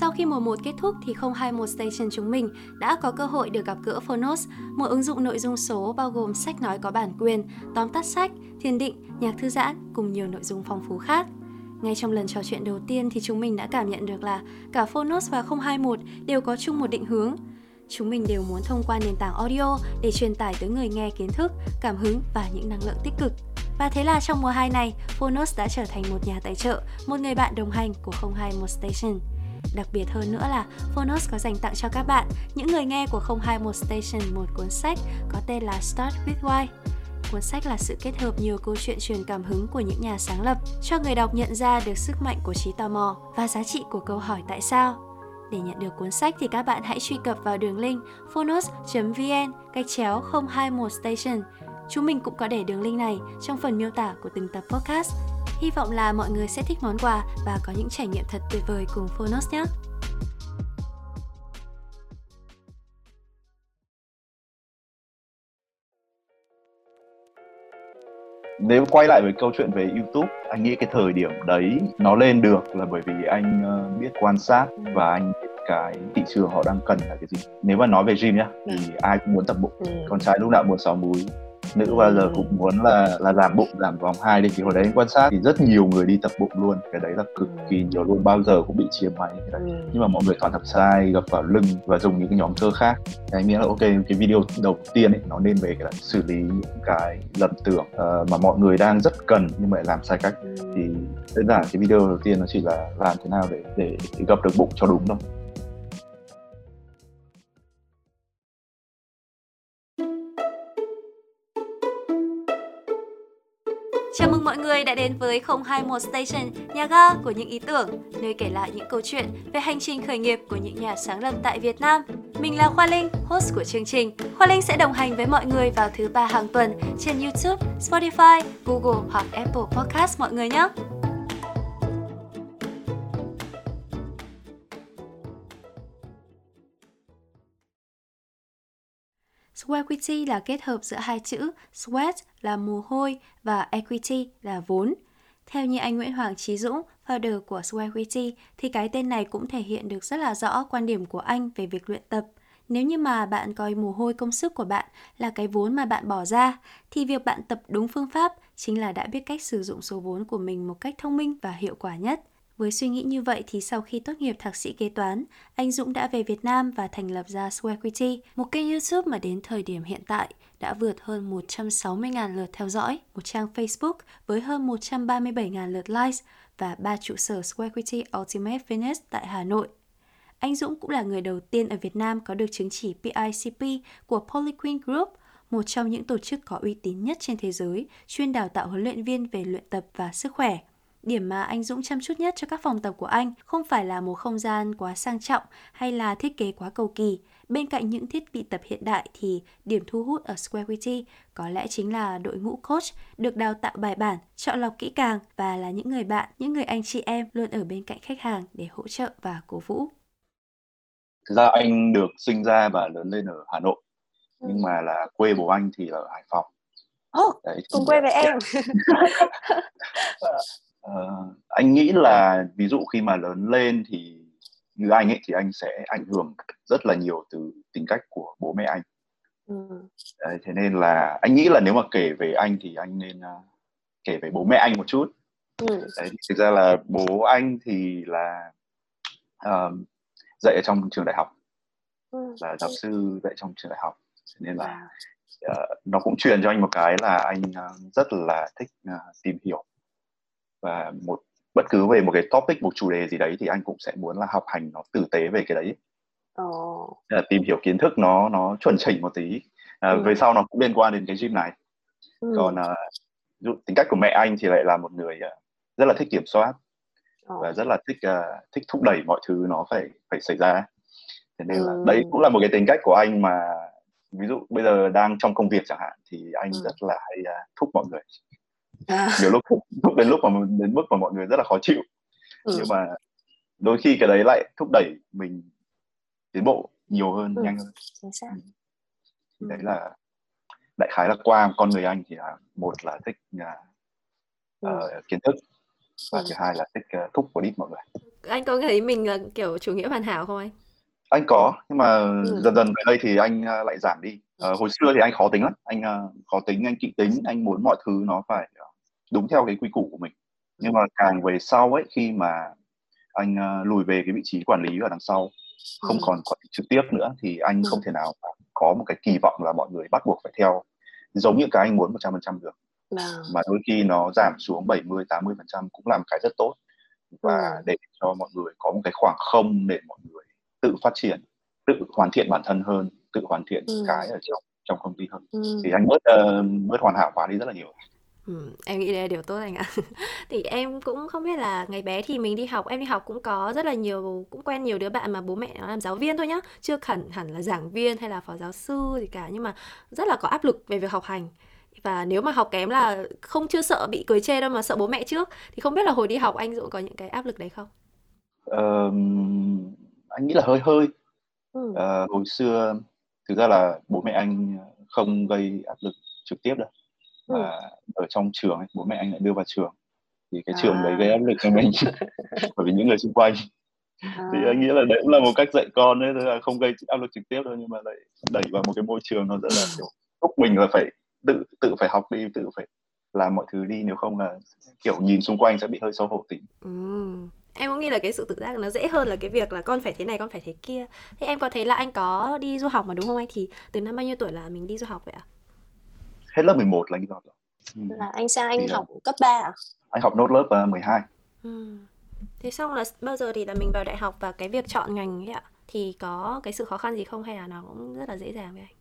Sau khi mùa 1 kết thúc thì 021 Station chúng mình đã có cơ hội được gặp gỡ Phonos, một ứng dụng nội dung số bao gồm sách nói có bản quyền, tóm tắt sách, thiền định, nhạc thư giãn cùng nhiều nội dung phong phú khác. Ngay trong lần trò chuyện đầu tiên thì chúng mình đã cảm nhận được là cả Phonos và 021 đều có chung một định hướng. Chúng mình đều muốn thông qua nền tảng audio để truyền tải tới người nghe kiến thức, cảm hứng và những năng lượng tích cực. Và thế là trong mùa 2 này, Phonos đã trở thành một nhà tài trợ, một người bạn đồng hành của 021 Station. Đặc biệt hơn nữa là Phonos có dành tặng cho các bạn, những người nghe của 021 Station một cuốn sách có tên là Start With Why. Cuốn sách là sự kết hợp nhiều câu chuyện truyền cảm hứng của những nhà sáng lập cho người đọc nhận ra được sức mạnh của trí tò mò và giá trị của câu hỏi tại sao. Để nhận được cuốn sách thì các bạn hãy truy cập vào đường link phonos.vn cách chéo 021 station. Chúng mình cũng có để đường link này trong phần miêu tả của từng tập podcast. Hy vọng là mọi người sẽ thích món quà và có những trải nghiệm thật tuyệt vời cùng Phonos nhé. nếu quay lại với câu chuyện về YouTube anh nghĩ cái thời điểm đấy nó lên được là bởi vì anh uh, biết quan sát và anh biết cái thị trường họ đang cần là cái gì nếu mà nói về gym nhá thì ừ. ai cũng muốn tập bụng ừ. con trai lúc nào muốn sáu múi nữ bao giờ cũng muốn là là giảm bụng giảm vòng hai đi thì hồi đấy anh quan sát thì rất nhiều người đi tập bụng luôn. Cái đấy là cực kỳ nhiều luôn bao giờ cũng bị chiếm máy. Cái đấy. Ừ. nhưng mà mọi người toàn tập sai gập vào lưng và dùng những cái nhóm cơ khác. Anh nghĩ là ok cái video đầu tiên ấy nó nên về cái xử lý những cái lầm tưởng uh, mà mọi người đang rất cần nhưng mà làm sai cách. Thì đơn giản cái video đầu tiên nó chỉ là làm thế nào để để gập được bụng cho đúng thôi người đã đến với 021 Station, nhà ga của những ý tưởng, nơi kể lại những câu chuyện về hành trình khởi nghiệp của những nhà sáng lập tại Việt Nam. Mình là Khoa Linh, host của chương trình. Khoa Linh sẽ đồng hành với mọi người vào thứ ba hàng tuần trên YouTube, Spotify, Google hoặc Apple Podcast mọi người nhé. Sweaty là kết hợp giữa hai chữ sweat là mồ hôi và equity là vốn. Theo như anh Nguyễn Hoàng Trí Dũng, founder của Sweaty, thì cái tên này cũng thể hiện được rất là rõ quan điểm của anh về việc luyện tập. Nếu như mà bạn coi mồ hôi công sức của bạn là cái vốn mà bạn bỏ ra, thì việc bạn tập đúng phương pháp chính là đã biết cách sử dụng số vốn của mình một cách thông minh và hiệu quả nhất. Với suy nghĩ như vậy thì sau khi tốt nghiệp thạc sĩ kế toán, anh Dũng đã về Việt Nam và thành lập ra Squarequity, một kênh YouTube mà đến thời điểm hiện tại đã vượt hơn 160.000 lượt theo dõi, một trang Facebook với hơn 137.000 lượt likes và ba trụ sở Squarequity Ultimate Fitness tại Hà Nội. Anh Dũng cũng là người đầu tiên ở Việt Nam có được chứng chỉ PICP của Polyqueen Group, một trong những tổ chức có uy tín nhất trên thế giới, chuyên đào tạo huấn luyện viên về luyện tập và sức khỏe. Điểm mà anh Dũng chăm chút nhất cho các phòng tập của anh không phải là một không gian quá sang trọng hay là thiết kế quá cầu kỳ. Bên cạnh những thiết bị tập hiện đại thì điểm thu hút ở Squarity có lẽ chính là đội ngũ coach được đào tạo bài bản, chọn lọc kỹ càng và là những người bạn, những người anh chị em luôn ở bên cạnh khách hàng để hỗ trợ và cổ vũ. Thực ra anh được sinh ra và lớn lên ở Hà Nội, ừ. nhưng mà là quê bố anh thì ở Hải Phòng. Oh, Đấy, cùng quê với em. uh, anh nghĩ là ví dụ khi mà lớn lên thì như anh ấy thì anh sẽ ảnh hưởng rất là nhiều từ tính cách của bố mẹ anh ừ. Đấy, thế nên là anh nghĩ là nếu mà kể về anh thì anh nên uh, kể về bố mẹ anh một chút ừ. Đấy, thực ra là bố anh thì là uh, dạy ở trong trường đại học ừ. là giáo sư dạy trong trường đại học thế nên là uh, nó cũng truyền cho anh một cái là anh uh, rất là thích uh, tìm hiểu và một bất cứ về một cái topic một chủ đề gì đấy thì anh cũng sẽ muốn là học hành nó tử tế về cái đấy oh. là tìm hiểu kiến thức nó nó chuẩn chỉnh một tí à, ừ. về sau nó cũng liên quan đến cái gym này ừ. còn à, dụ tính cách của mẹ anh thì lại là một người uh, rất là thích kiểm soát oh. và rất là thích uh, thích thúc đẩy mọi thứ nó phải phải xảy ra thế nên là ừ. đấy cũng là một cái tính cách của anh mà ví dụ bây giờ đang trong công việc chẳng hạn thì anh ừ. rất là hay uh, thúc mọi người à. nhiều lúc thúc đến lúc mà đến mức mà mọi người rất là khó chịu ừ. nhưng mà đôi khi cái đấy lại thúc đẩy mình tiến bộ nhiều hơn ừ. nhanh hơn chính xác. Ừ. thì đấy là đại khái là qua con người anh thì là một là thích uh, ừ. kiến thức và ừ. thứ hai là thích uh, thúc của đít mọi người anh có thấy mình là kiểu chủ nghĩa hoàn hảo không anh? Anh có, nhưng mà ừ. dần dần về đây thì anh uh, lại giảm đi. Uh, hồi xưa thì anh khó tính lắm, anh uh, khó tính, anh kỵ tính, anh muốn mọi thứ nó phải đúng theo cái quy củ của mình. Nhưng mà càng về sau ấy, khi mà anh uh, lùi về cái vị trí quản lý ở đằng sau, không ừ. còn quản lý trực tiếp nữa thì anh ừ. không thể nào có một cái kỳ vọng là mọi người bắt buộc phải theo giống như cái anh muốn 100% được. À. Mà đôi khi nó giảm xuống 70 80% cũng làm cái rất tốt và ừ. để cho mọi người có một cái khoảng không để mọi người tự phát triển tự hoàn thiện bản thân hơn tự hoàn thiện ừ. cái ở trong trong công ty hơn ừ. thì anh bớt uh, bớt hoàn hảo hóa đi rất là nhiều Ừ, em nghĩ đây là điều tốt anh ạ. thì em cũng không biết là ngày bé thì mình đi học, em đi học cũng có rất là nhiều, cũng quen nhiều đứa bạn mà bố mẹ nó làm giáo viên thôi nhá, chưa hẳn hẳn là giảng viên hay là phó giáo sư gì cả, nhưng mà rất là có áp lực về việc học hành và nếu mà học kém là không chưa sợ bị cười chê đâu mà sợ bố mẹ trước thì không biết là hồi đi học anh Dũng có những cái áp lực đấy không? Uh, anh nghĩ là hơi hơi ừ. uh, hồi xưa thực ra là bố mẹ anh không gây áp lực trực tiếp đâu ừ. mà ở trong trường ấy, bố mẹ anh lại đưa vào trường thì cái à. trường đấy gây áp lực cho mình bởi vì những người xung quanh à. thì anh nghĩ là đấy cũng là một cách dạy con đấy là không gây áp lực trực tiếp đâu nhưng mà lại đẩy vào một cái môi trường nó rất là kiểu thúc mình là phải tự tự phải học đi tự phải làm mọi thứ đi nếu không là kiểu nhìn xung quanh sẽ bị hơi xấu hổ tính ừ. em cũng nghĩ là cái sự tự giác nó dễ hơn là cái việc là con phải thế này con phải thế kia thế em có thấy là anh có đi du học mà đúng không anh thì từ năm bao nhiêu tuổi là mình đi du học vậy ạ hết lớp 11 là anh đi học rồi. Ừ. là anh sang anh thì học là... cấp 3 à? anh học nốt lớp uh, 12 ừ. thế xong là bao giờ thì là mình vào đại học và cái việc chọn ngành ấy ạ? Thì có cái sự khó khăn gì không hay là nó cũng rất là dễ dàng với anh?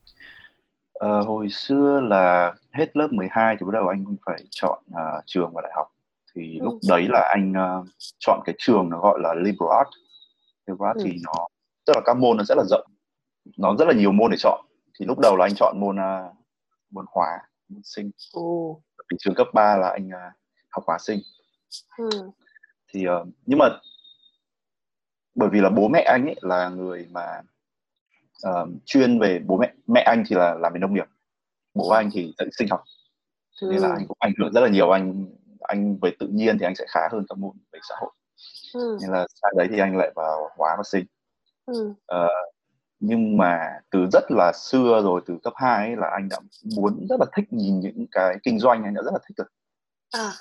Ờ, hồi xưa là hết lớp 12 thì bắt đầu anh phải chọn uh, trường và đại học. Thì ừ. lúc đấy là anh uh, chọn cái trường nó gọi là liberal art liberal art ừ. thì nó tức là các môn nó rất là rộng. Nó rất là nhiều môn để chọn. Thì lúc đầu là anh chọn môn uh, môn hóa môn sinh ừ. vì trường cấp 3 là anh uh, học hóa sinh ừ. thì uh, nhưng mà bởi vì là bố mẹ anh ấy là người mà uh, chuyên về bố mẹ mẹ anh thì là làm về nông nghiệp bố anh thì dạy sinh học ừ. nên là anh cũng ảnh hưởng rất là nhiều anh anh về tự nhiên thì anh sẽ khá hơn các môn về xã hội ừ. nên là sau đấy thì anh lại vào hóa và sinh ừ. uh, nhưng mà từ rất là xưa rồi từ cấp 2 ấy, là anh đã muốn rất là thích nhìn những cái kinh doanh anh đã rất là thích rồi à.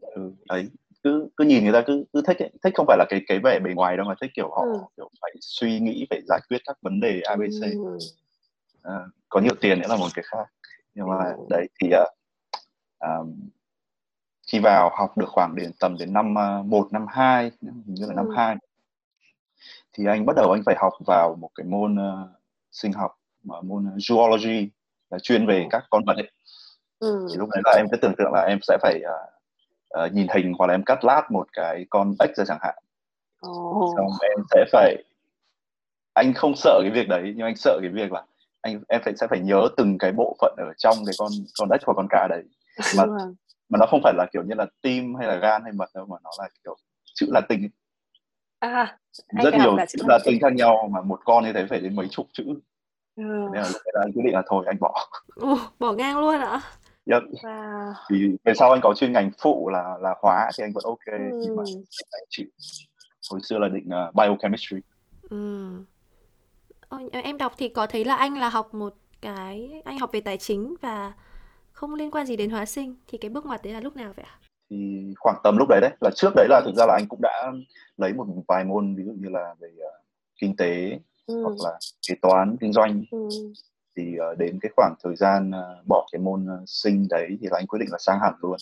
ừ, đấy cứ cứ nhìn người ta cứ cứ thích ấy. thích không phải là cái cái vẻ bề ngoài đâu mà thích kiểu họ ừ. kiểu phải suy nghĩ phải giải quyết các vấn đề abc ừ. à, có nhiều tiền nữa là một cái khác nhưng mà ừ. đấy thì uh, um, khi vào học được khoảng đến tầm đến năm uh, 1, năm 2 hình như là ừ. năm 2 thì anh bắt đầu anh phải học vào một cái môn uh, sinh học mà môn uh, zoology là chuyên về các con vật ấy. Ừ. thì lúc đấy là em cứ tưởng tượng là em sẽ phải uh, uh, nhìn hình hoặc là em cắt lát một cái con ếch ra chẳng hạn oh. xong em sẽ phải anh không sợ cái việc đấy nhưng anh sợ cái việc là anh em phải sẽ phải nhớ từng cái bộ phận ở trong cái con con ếch hoặc con cá đấy mà mà nó không phải là kiểu như là tim hay là gan hay mật đâu mà nó là kiểu chữ Latin à, rất nhiều chữ Latin khác nhau mà một con như thế phải đến mấy chục chữ ừ. nên là anh quyết định là thôi anh bỏ Ồ, bỏ ngang luôn ạ Yep. Wow. Thì về sau anh có chuyên ngành phụ là là hóa thì anh vẫn ok ừ. nhưng mà anh chịu. Hồi xưa là định uh, biochemistry. Ừ. Ôi, em đọc thì có thấy là anh là học một cái anh học về tài chính và không liên quan gì đến hóa sinh thì cái bước ngoặt đấy là lúc nào vậy ạ? Thì khoảng tầm lúc đấy đấy là trước đấy là thực ra là anh cũng đã lấy một vài môn ví dụ như là về uh, kinh tế ừ. hoặc là kế toán kinh doanh. Ừ. Thì uh, đến cái khoảng thời gian uh, bỏ cái môn uh, sinh đấy thì là anh quyết định là sang hẳn luôn.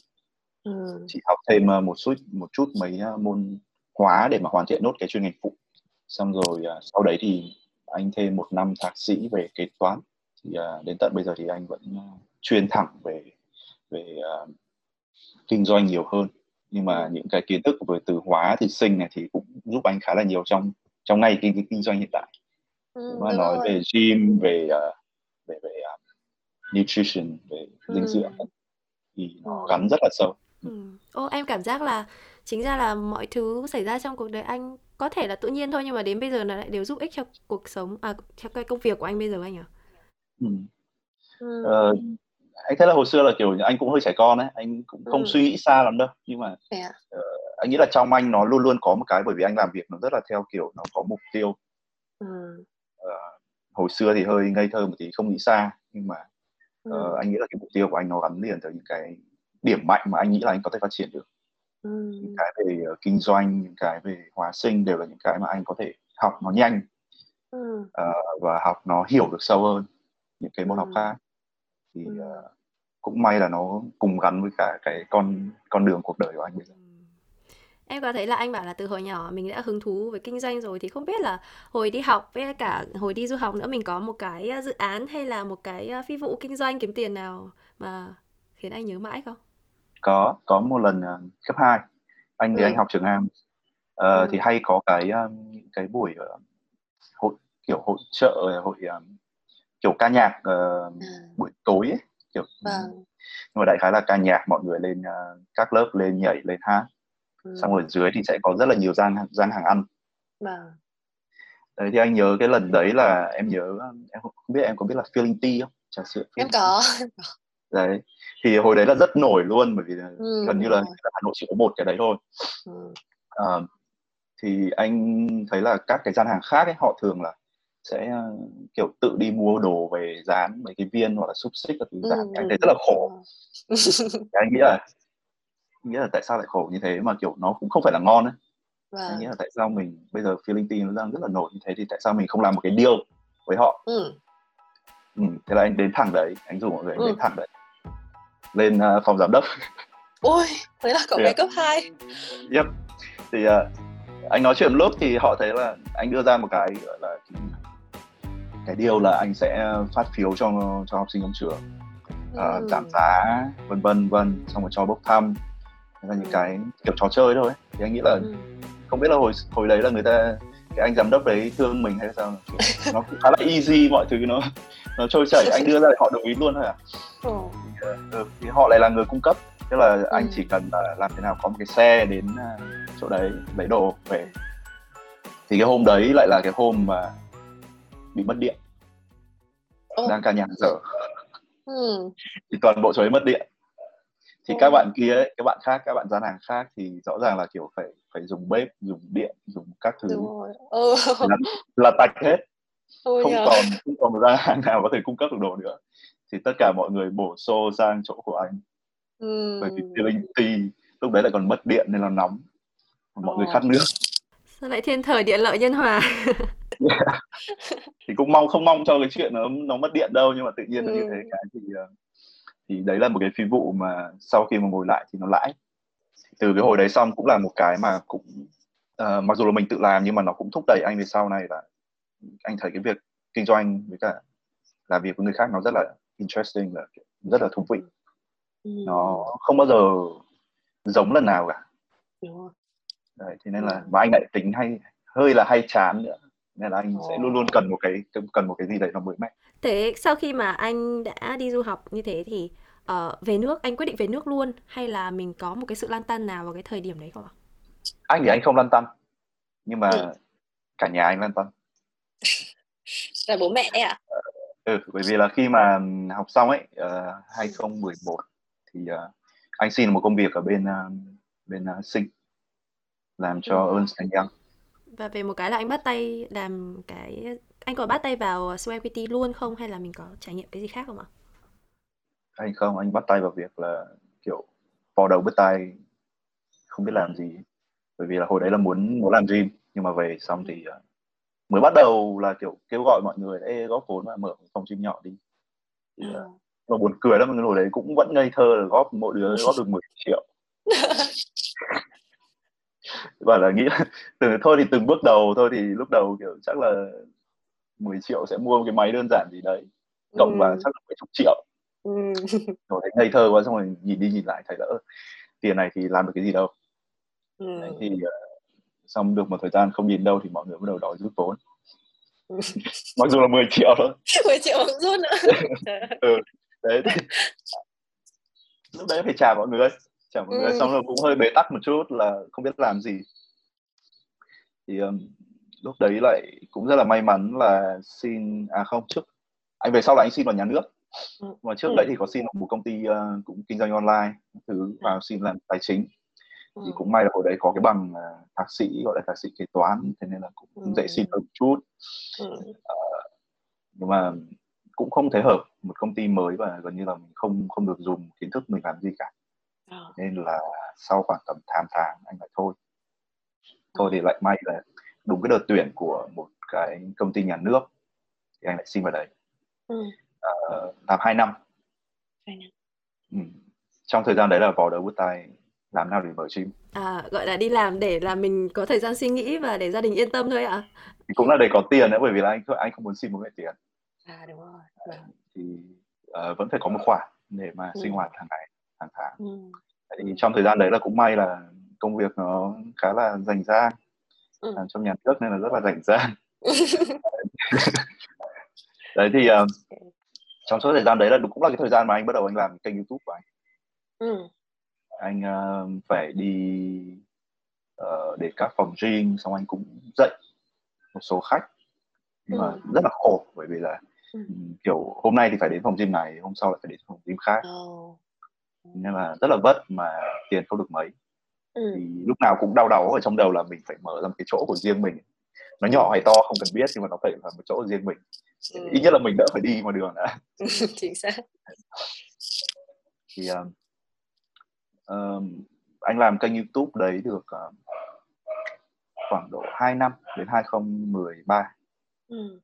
Ừ. chỉ học thêm uh, một chút một chút mấy uh, môn hóa để mà hoàn thiện nốt cái chuyên ngành phụ. Xong rồi uh, sau đấy thì anh thêm một năm thạc sĩ về kế toán. Thì uh, đến tận bây giờ thì anh vẫn uh, chuyên thẳng về về uh, kinh doanh nhiều hơn nhưng mà những cái kiến thức về từ hóa thì sinh này thì cũng giúp anh khá là nhiều trong trong ngay kinh kinh doanh hiện tại ừ, mà nói rồi. về gym về uh, về về um, nutrition về dinh ừ. dưỡng thì nó ừ. gắn rất là sâu ừ. ô em cảm giác là chính ra là mọi thứ xảy ra trong cuộc đời anh có thể là tự nhiên thôi nhưng mà đến bây giờ nó lại đều giúp ích cho cuộc sống à cho cái công việc của anh bây giờ anh à ừ. Ừ. Ờ, anh thấy là hồi xưa là kiểu anh cũng hơi trẻ con ấy anh cũng không ừ. suy nghĩ xa lắm đâu nhưng mà à? uh, anh nghĩ là trong anh nó luôn luôn có một cái bởi vì anh làm việc nó rất là theo kiểu nó có mục tiêu ừ. uh, hồi xưa thì hơi ngây thơ một tí không nghĩ xa nhưng mà ừ. uh, anh nghĩ là cái mục tiêu của anh nó gắn liền tới những cái điểm mạnh mà anh nghĩ là anh có thể phát triển được ừ. những cái về uh, kinh doanh những cái về hóa sinh đều là những cái mà anh có thể học nó nhanh ừ. uh, và học nó hiểu được sâu hơn những cái môn ừ. học khác thì uh, cũng may là nó cùng gắn với cả cái con con đường cuộc đời của anh bây giờ Em có thấy là anh bảo là từ hồi nhỏ mình đã hứng thú với kinh doanh rồi thì không biết là hồi đi học với cả hồi đi du học nữa mình có một cái dự án hay là một cái phi vụ kinh doanh kiếm tiền nào mà khiến anh nhớ mãi không? Có, có một lần cấp 2 anh thì ừ. anh học trường Am uh, ừ. thì hay có cái cái buổi hội kiểu hội trợ hội kiểu ca nhạc uh, ừ. buổi tối ấy, kiểu vâng. nhưng mà đại khái là ca nhạc mọi người lên uh, các lớp lên nhảy lên hát ừ. xong rồi dưới thì sẽ có rất là nhiều gian gian hàng ăn vâng. đấy thì anh nhớ cái lần đấy là em nhớ em không biết em có biết là feeling tea không trà sữa em có đấy thì hồi đấy là rất nổi luôn bởi vì ừ, gần như là Hà Nội chỉ có một cái đấy thôi ừ. à, thì anh thấy là các cái gian hàng khác ấy họ thường là sẽ uh, kiểu tự đi mua đồ về dán mấy cái viên hoặc là xúc xích các thứ dán ừ, anh thấy rất là khổ ừ. anh nghĩ là nghĩa là tại sao lại khổ như thế mà kiểu nó cũng không phải là ngon ấy vâng. anh nghĩ là tại sao mình bây giờ feeling team nó đang rất là nổi như thế thì tại sao mình không làm một cái deal với họ ừ. Ừ, thế là anh đến thẳng đấy anh rủ mọi người ừ. đến thẳng đấy lên uh, phòng giám đốc ôi thế là cậu bé cấp 2 yep thì uh, anh nói chuyện lúc thì họ thấy là anh đưa ra một cái gọi là cái điều là anh sẽ phát phiếu cho cho học sinh trong trường ừ. giảm giá vân vân vân xong rồi cho bốc thăm là những cái kiểu trò chơi thôi thì anh nghĩ là ừ. không biết là hồi hồi đấy là người ta cái anh giám đốc đấy thương mình hay sao nó cũng khá là easy mọi thứ nó nó trôi chảy anh đưa ra họ đồng ý luôn thôi à ừ. ừ, thì họ lại là người cung cấp tức là ừ. anh chỉ cần là làm thế nào có một cái xe đến à, chỗ đấy lấy đồ về thì cái hôm đấy lại là cái hôm mà bị mất điện ừ. đang ca nhạc dở ừ. thì toàn bộ chỗ ấy mất điện thì các bạn kia ấy, các bạn khác các bạn gian hàng khác thì rõ ràng là kiểu phải phải dùng bếp dùng điện dùng các thứ ừ. là, là tạch hết Ôi không nhờ. còn không còn một gian hàng nào có thể cung cấp được đồ nữa thì tất cả mọi người bổ xô sang chỗ của anh ừ. bởi vì feeling tì lúc đấy lại còn mất điện nên là nóng mọi ừ. người khát nước sao lại thiên thời điện lợi nhân hòa? Yeah. thì cũng mong không mong cho cái chuyện nó nó mất điện đâu nhưng mà tự nhiên là như thế. Cái thì uh, thì đấy là một cái phi vụ mà sau khi mà ngồi lại thì nó lãi. Từ cái hồi đấy xong cũng là một cái mà cũng uh, mặc dù là mình tự làm nhưng mà nó cũng thúc đẩy anh về sau này là anh thấy cái việc kinh doanh với cả làm việc với người khác nó rất là interesting là rất là thú vị. Ừ. nó không bao giờ giống lần nào cả đấy, thế nên là và anh lại tính hay hơi là hay chán nữa. Nên là anh sẽ luôn luôn cần một cái cần một cái gì đấy nó mới mẻ. Thế sau khi mà anh đã đi du học như thế thì uh, về nước anh quyết định về nước luôn hay là mình có một cái sự lan tăn nào vào cái thời điểm đấy không ạ? Anh thì anh không lan tăn nhưng mà ừ. cả nhà anh lan tăn. Là bố mẹ à ừ bởi vì là khi mà học xong ấy uh, 2011 thì uh, anh xin một công việc ở bên uh, bên uh, sinh làm cho ừ. Ernst Young và về một cái là anh bắt tay làm cái anh có bắt tay vào Equity luôn không? Hay là mình có trải nghiệm cái gì khác không ạ? Anh không, anh bắt tay vào việc là kiểu vò đầu bứt tay không biết làm gì. Bởi vì là hồi đấy là muốn muốn làm gym nhưng mà về xong thì uh, mới bắt đầu là kiểu kêu gọi mọi người Ê, góp vốn và mở phòng gym nhỏ đi. Thì, uh, mà buồn cười lắm hồi đấy cũng vẫn ngây thơ là góp mỗi đứa góp được 10 triệu và là nghĩ là từ thôi thì từng bước đầu thôi thì lúc đầu kiểu chắc là 10 triệu sẽ mua một cái máy đơn giản gì đấy cộng ừ. vào chắc là mấy chục triệu ừ. rồi thấy ngây thơ quá xong rồi nhìn đi nhìn lại thấy là tiền này thì làm được cái gì đâu ừ. đấy, thì uh, xong được một thời gian không nhìn đâu thì mọi người bắt đầu đòi rút vốn ừ. mặc dù là 10 triệu thôi 10 triệu không rút nữa ừ. đấy lúc đấy phải trả mọi người trả mọi ừ. người xong rồi cũng hơi bế tắc một chút là không biết làm gì thì um, lúc đấy lại cũng rất là may mắn là xin à không trước anh về sau là anh xin vào nhà nước ừ. mà trước ừ. đấy thì có xin vào một công ty uh, cũng kinh doanh online thứ vào xin làm tài chính ừ. thì cũng may là hồi đấy có cái bằng uh, thạc sĩ gọi là thạc sĩ kế toán thế nên là cũng ừ. dễ xin hơn một chút ừ. uh, nhưng mà cũng không thấy hợp một công ty mới và gần như là mình không không được dùng kiến thức mình làm gì cả à. nên là sau khoảng tầm 8 tháng anh phải thôi thôi thì lại may là đúng cái đợt tuyển của một cái công ty nhà nước thì anh lại xin vào đấy ừ. uh, làm 2 năm, 2 năm. Ừ. trong thời gian đấy là vào đầu bút tay làm nào để mở gym à gọi là đi làm để là mình có thời gian suy nghĩ và để gia đình yên tâm thôi ạ à? cũng là để có tiền nữa bởi vì là anh anh không muốn xin bố mẹ tiền à đúng rồi vâng. thì uh, vẫn phải có một khoản để mà ừ. sinh hoạt hàng ngày hàng tháng ừ. thì trong thời gian đấy là cũng may là công việc nó khá là rảnh rang ừ. làm trong nhà nước nên là rất là rảnh rang đấy thì uh, trong suốt thời gian đấy là cũng là cái thời gian mà anh bắt đầu anh làm kênh youtube của anh ừ. anh uh, phải đi uh, đến các phòng gym xong anh cũng dạy một số khách nhưng ừ. mà rất là khổ bởi vì là ừ. kiểu hôm nay thì phải đến phòng gym này hôm sau lại phải đến phòng gym khác oh. Nên là rất là vất mà tiền không được mấy ừ. thì lúc nào cũng đau đầu ở trong đầu là mình phải mở ra một cái chỗ của riêng mình nó nhỏ hay to không cần biết nhưng mà nó phải là một chỗ riêng mình ừ. ít nhất là mình đỡ phải đi ngoài đường đã chính xác thì uh, uh, anh làm kênh youtube đấy được uh, khoảng độ 2 năm đến 2013 ừ.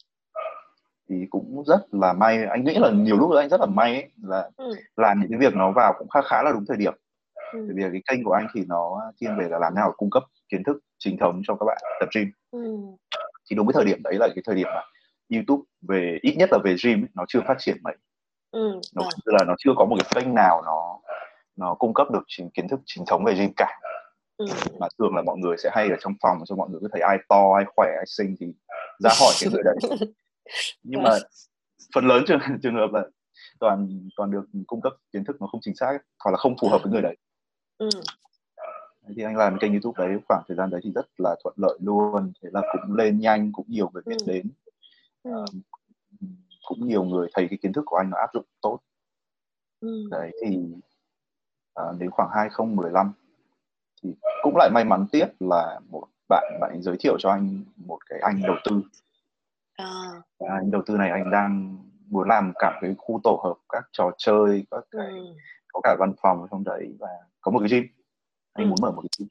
Thì cũng rất là may anh nghĩ là nhiều lúc anh rất là may ấy, là ừ. làm những cái việc nó vào cũng khá khá là đúng thời điểm ừ. bởi vì cái kênh của anh thì nó thiên về là làm nào cung cấp kiến thức chính thống cho các bạn tập gym ừ. thì đúng cái thời điểm đấy là cái thời điểm mà YouTube về ít nhất là về gym ấy, nó chưa phát triển mấy ừ. nó là nó chưa có một cái kênh nào nó nó cung cấp được chính, kiến thức chính thống về gym cả ừ. mà thường là mọi người sẽ hay ở trong phòng cho mọi người cứ thấy ai to ai khỏe ai xinh thì ra hỏi cái người đấy nhưng mà phần lớn trường trường hợp là toàn toàn được cung cấp kiến thức nó không chính xác hoặc là không phù hợp với người đấy ừ. thì anh làm kênh youtube đấy khoảng thời gian đấy thì rất là thuận lợi luôn thế là cũng lên nhanh cũng nhiều người biết ừ. đến ừ. uh, cũng nhiều người thấy cái kiến thức của anh nó áp dụng tốt ừ. đấy thì uh, đến khoảng 2015 thì cũng lại may mắn tiếp là một bạn bạn giới thiệu cho anh một cái anh đầu tư à. anh đầu tư này anh đang muốn làm cả cái khu tổ hợp các trò chơi các cái ừ. có cả văn phòng ở trong đấy và có một cái gym anh ừ. muốn mở một cái gym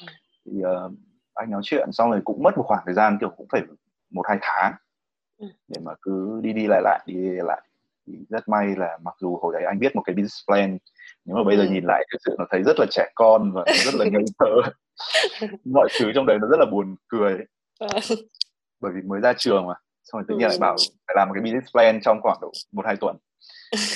ừ. thì uh, anh nói chuyện xong rồi cũng mất một khoảng thời gian kiểu cũng phải một hai tháng ừ. để mà cứ đi đi lại lại đi, đi lại thì rất may là mặc dù hồi đấy anh biết một cái business plan nhưng mà bây giờ ừ. nhìn lại thực sự nó thấy rất là trẻ con và rất là ngây thơ mọi thứ trong đấy nó rất là buồn cười ờ. Bởi vì mới ra trường mà. Xong rồi tự nhiên lại bảo phải làm một cái business plan trong khoảng độ một hai tuần.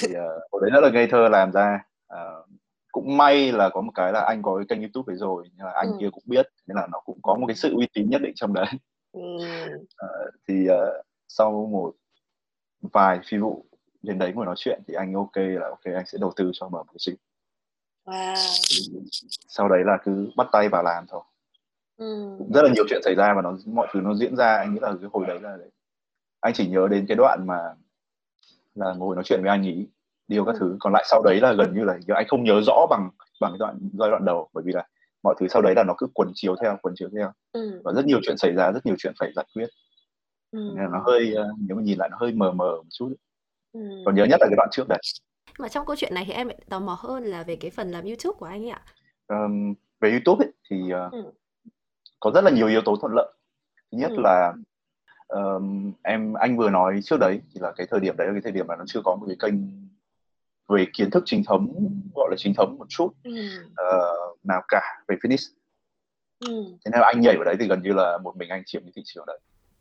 Thì uh, đấy rất là ngây thơ làm ra. Uh, cũng may là có một cái là anh có cái kênh youtube đấy rồi nhưng mà anh ừ. kia cũng biết nên là nó cũng có một cái sự uy tín nhất định trong đấy. Ừ. uh, thì uh, sau một vài phi vụ đến đấy ngồi nói chuyện thì anh ok là ok anh sẽ đầu tư cho mở một cái wow. sau đấy là cứ bắt tay vào làm thôi ừ. rất là nhiều chuyện xảy ra và nó mọi thứ nó diễn ra anh nghĩ là cái hồi đấy là đấy. anh chỉ nhớ đến cái đoạn mà là ngồi nói chuyện với anh ý điều các ừ. thứ còn lại sau đấy là gần như là anh không nhớ rõ bằng bằng cái đoạn giai đoạn đầu bởi vì là mọi thứ sau đấy là nó cứ quần chiếu theo quần chiếu theo ừ. và rất nhiều chuyện xảy ra rất nhiều chuyện phải giải quyết ừ. nên là nó hơi ờ, nếu mà nhìn lại nó hơi mờ mờ một chút ừ. còn nhớ nhất là cái đoạn trước đấy mà trong câu chuyện này thì em lại tò mò hơn là về cái phần làm YouTube của anh ấy ạ um, về YouTube ấy, thì uh, ừ. Có rất là nhiều yếu tố thuận lợi thứ nhất ừ. là um, em anh vừa nói trước đấy thì là cái thời điểm đấy là cái thời điểm mà nó chưa có một cái kênh về kiến thức chính thống gọi là chính thống một chút ừ. uh, nào cả về fitness ừ. thế nên là anh nhảy vào đấy thì gần như là một mình anh chiếm cái thị trường đấy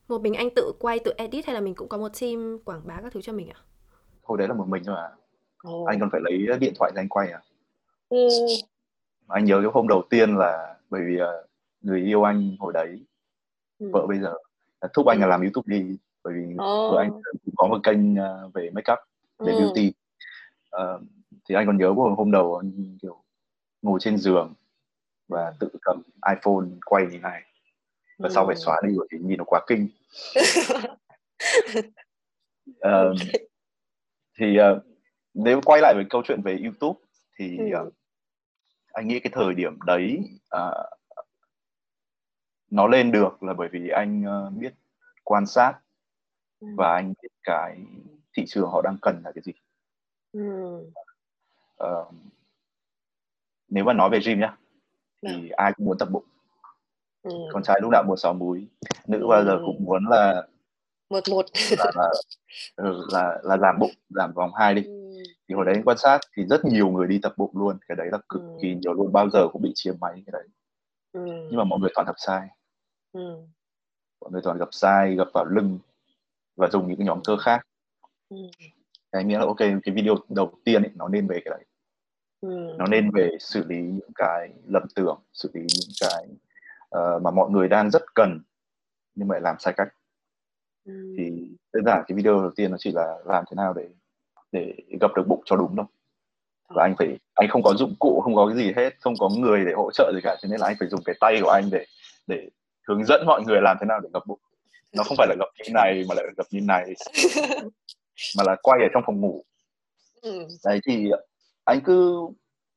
một mình anh tự quay tự edit hay là mình cũng có một team quảng bá các thứ cho mình ạ hồi đấy là một mình thôi à oh. anh còn phải lấy điện thoại ra anh quay à ừ. anh nhớ cái hôm đầu tiên là bởi vì uh, người yêu anh hồi đấy ừ. vợ bây giờ thúc anh là làm youtube đi bởi vì oh. vợ anh cũng có một kênh uh, về makeup về ừ. beauty uh, thì anh còn nhớ một hôm đầu anh kiểu ngồi trên giường và tự cầm iPhone quay như này và ừ. sau phải xóa đi bởi vì nhìn nó quá kinh uh, okay. thì uh, nếu quay lại với câu chuyện về YouTube thì ừ. uh, anh nghĩ cái thời điểm đấy uh, nó lên được là bởi vì anh uh, biết quan sát ừ. và anh biết cái thị trường họ đang cần là cái gì ừ. uh, nếu mà nói về gym nhá thì ừ. ai cũng muốn tập bụng ừ. con trai lúc nào muốn sáu múi nữ ừ. bao giờ cũng muốn là một một là là, ừ, là là giảm bụng giảm vòng hai đi ừ. thì hồi đấy anh quan sát thì rất nhiều người đi tập bụng luôn cái đấy là cực ừ. kỳ nhiều luôn bao giờ cũng bị chiếm máy cái đấy ừ. nhưng mà mọi người toàn tập sai ừ. mọi người toàn gặp sai gặp vào lưng và dùng những cái nhóm cơ khác ừ. anh nghĩ là ok cái video đầu tiên ấy, nó nên về cái đấy ừ. nó nên về xử lý những cái lầm tưởng xử lý những cái uh, mà mọi người đang rất cần nhưng mà lại làm sai cách ừ. thì đơn giản cái video đầu tiên nó chỉ là làm thế nào để để gặp được bụng cho đúng thôi và anh phải anh không có dụng cụ không có cái gì hết không có người để hỗ trợ gì cả cho nên là anh phải dùng cái tay của anh để để hướng dẫn mọi người làm thế nào để gập bụng nó không phải là gập như này mà lại gập như này mà là quay ở trong phòng ngủ ừ. đấy thì anh cứ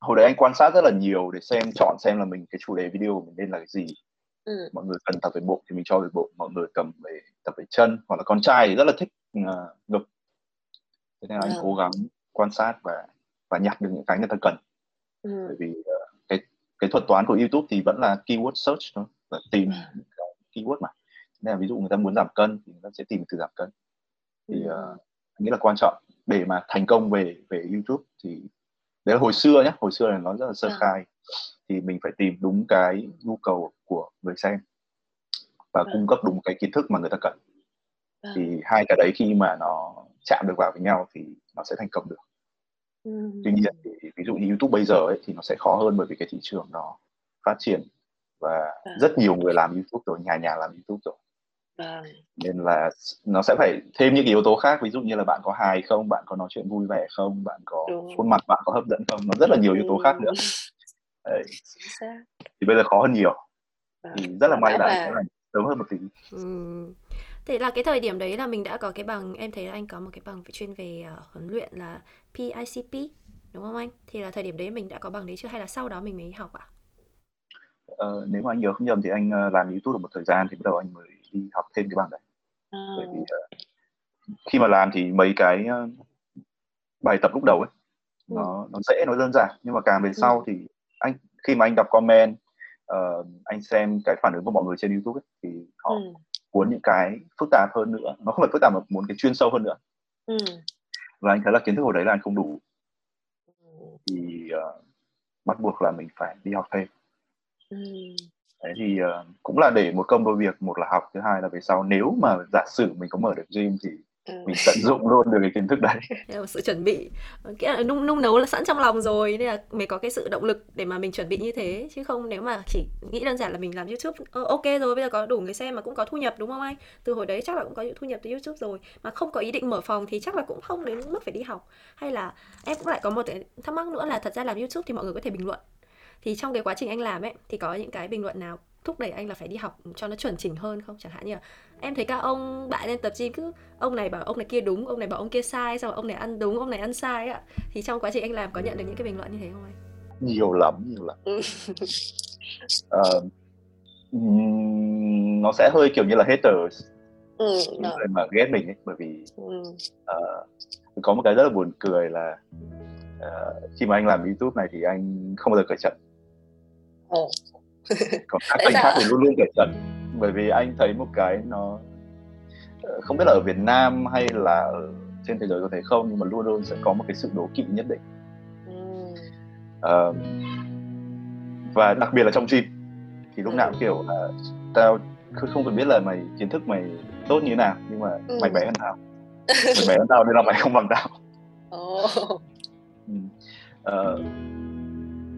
hồi đấy anh quan sát rất là nhiều để xem chọn xem là mình cái chủ đề video của mình nên là cái gì ừ. mọi người cần tập về bụng thì mình cho về bụng mọi người cầm về tập về chân hoặc là con trai thì rất là thích uh, ngực thế nên là anh ừ. cố gắng quan sát và và nhặt được những cái người ta cần ừ. bởi vì uh, cái cái thuật toán của YouTube thì vẫn là keyword search thôi và tìm keyword mà nên là ví dụ người ta muốn giảm cân thì người ta sẽ tìm từ giảm cân thì uh, nghĩ là quan trọng để mà thành công về về YouTube thì đấy là hồi xưa nhé hồi xưa là nó rất là sơ à. khai thì mình phải tìm đúng cái nhu cầu của người xem và à. cung cấp đúng cái kiến thức mà người ta cần à. thì hai cái đấy khi mà nó chạm được vào với nhau thì nó sẽ thành công được ừ. tuy nhiên thì ví dụ như youtube bây giờ ấy, thì nó sẽ khó hơn bởi vì cái thị trường nó phát triển và à. rất nhiều người làm youtube rồi nhà nhà làm youtube rồi à. nên là nó sẽ phải thêm những yếu tố khác ví dụ như là bạn có hài không bạn có nói chuyện vui vẻ không bạn có Đúng. khuôn mặt bạn có hấp dẫn không nó rất là nhiều yếu tố khác nữa Đấy. thì bây giờ khó hơn nhiều à. thì rất là may là là sớm hơn một tí ừ. Thế là cái thời điểm đấy là mình đã có cái bằng em thấy là anh có một cái bằng chuyên về uh, huấn luyện là PICP đúng không anh? Thì là thời điểm đấy mình đã có bằng đấy chưa hay là sau đó mình mới học ạ? À? Ờ, nếu mà anh nhớ không nhầm thì anh uh, làm YouTube được một thời gian thì bắt đầu anh mới đi học thêm cái bằng đấy. À. Bởi vì uh, khi mà làm thì mấy cái uh, bài tập lúc đầu ấy ừ. nó nó dễ nó đơn giản nhưng mà càng về ừ. sau thì anh khi mà anh đọc comment uh, anh xem cái phản ứng của mọi người trên YouTube ấy, thì họ ừ. muốn những cái phức tạp hơn nữa nó không phải phức tạp mà muốn cái chuyên sâu hơn nữa ừ. và anh thấy là kiến thức hồi đấy là anh không đủ ừ. thì uh, bắt buộc là mình phải đi học thêm ừ. đấy thì uh, cũng là để một công đôi việc một là học thứ hai là về sau nếu mà giả sử mình có mở được gym thì Ừ. mình tận dụng luôn được cái kiến thức đấy. Là sự chuẩn bị. Cái là nung nung nấu là sẵn trong lòng rồi nên là mới có cái sự động lực để mà mình chuẩn bị như thế chứ không nếu mà chỉ nghĩ đơn giản là mình làm youtube ờ, ok rồi bây giờ có đủ người xem mà cũng có thu nhập đúng không anh? Từ hồi đấy chắc là cũng có thu nhập từ youtube rồi mà không có ý định mở phòng thì chắc là cũng không đến mức phải đi học. Hay là em cũng lại có một cái thắc mắc nữa là thật ra làm youtube thì mọi người có thể bình luận thì trong cái quá trình anh làm ấy thì có những cái bình luận nào thúc đẩy anh là phải đi học cho nó chuẩn chỉnh hơn không? Chẳng hạn như là em thấy các ông bạn lên tập gym cứ ông này bảo ông này kia đúng ông này bảo ông kia sai xong ông này ăn đúng ông này ăn sai ạ thì trong quá trình anh làm có nhận được những cái bình luận như thế không anh? Nhiều lắm nhiều lắm. Uh, nó sẽ hơi kiểu như là haters. Ừ, những người mà ghét mình ấy bởi vì ừ. uh, có một cái rất là buồn cười là uh, khi mà anh làm youtube này thì anh không bao giờ cởi trận ừ. còn các anh khác thì luôn luôn cởi trận bởi vì anh thấy một cái nó ờ, không biết là ở Việt Nam hay là ở trên thế giới có thể không nhưng mà luôn luôn sẽ có một cái sự đố kỵ nhất định. Uh, và đặc biệt là trong gym thì lúc nào cũng kiểu là tao không cần biết là mày kiến thức mày tốt như thế nào nhưng mà ừ. mày bé hơn tao. Mày bé hơn tao nên là mày không bằng tao. Oh. uh,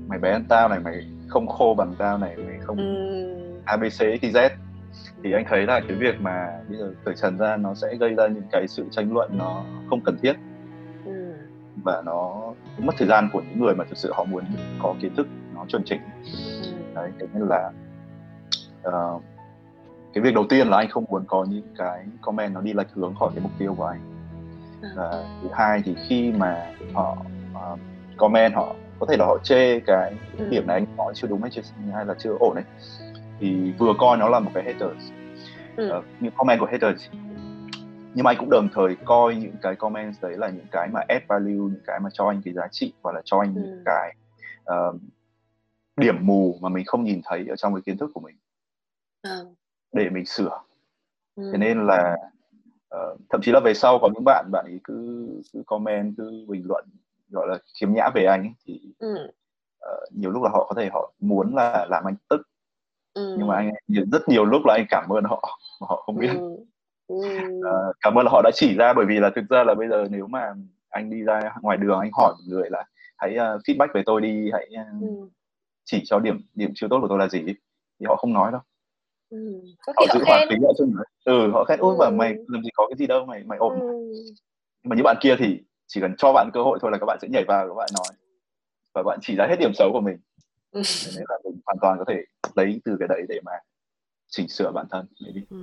mày bé hơn tao này mày không khô bằng tao này mày không ừ. abc z thì anh thấy là cái việc mà bây giờ cởi trần ra nó sẽ gây ra những cái sự tranh luận nó không cần thiết ừ. và nó mất thời gian của những người mà thực sự họ muốn có kiến thức nó chuẩn chỉnh ừ. đấy thế nên là uh, cái việc đầu tiên là anh không muốn có những cái comment nó đi lệch hướng khỏi cái mục tiêu của anh à. và thứ hai thì khi mà họ uh, comment họ có thể là họ chê cái ừ. điểm này anh nói chưa đúng hay chưa hay là chưa ổn đấy thì vừa coi nó là một cái haters ừ. uh, những comment của haters nhưng mà anh cũng đồng thời coi những cái comments đấy là những cái mà add value những cái mà cho anh cái giá trị hoặc là cho anh ừ. những cái uh, điểm mù mà mình không nhìn thấy ở trong cái kiến thức của mình ừ. để mình sửa ừ. thế nên là uh, thậm chí là về sau có những bạn bạn ấy cứ cứ comment cứ bình luận gọi là khiếm nhã về anh ấy, thì ừ. uh, nhiều lúc là họ có thể họ muốn là làm anh tức ừ. nhưng mà anh rất nhiều lúc là anh cảm ơn họ mà họ không biết ừ. Ừ. Uh, cảm ơn là họ đã chỉ ra bởi vì là thực ra là bây giờ nếu mà anh đi ra ngoài đường anh hỏi một người là hãy uh, feedback về tôi đi hãy uh, ừ. chỉ cho điểm điểm chưa tốt của tôi là gì thì họ không nói đâu ừ. họ giữ hoàn tính lại chung ừ họ khen ôi ừ. mà mày làm gì có cái gì đâu mày mày ổn ừ. mà những bạn kia thì chỉ cần cho bạn cơ hội thôi là các bạn sẽ nhảy vào các bạn nói. Và bạn chỉ ra hết điểm xấu của mình. Ừ. nên là mình hoàn toàn có thể lấy từ cái đấy để mà chỉnh sửa bản thân ừ.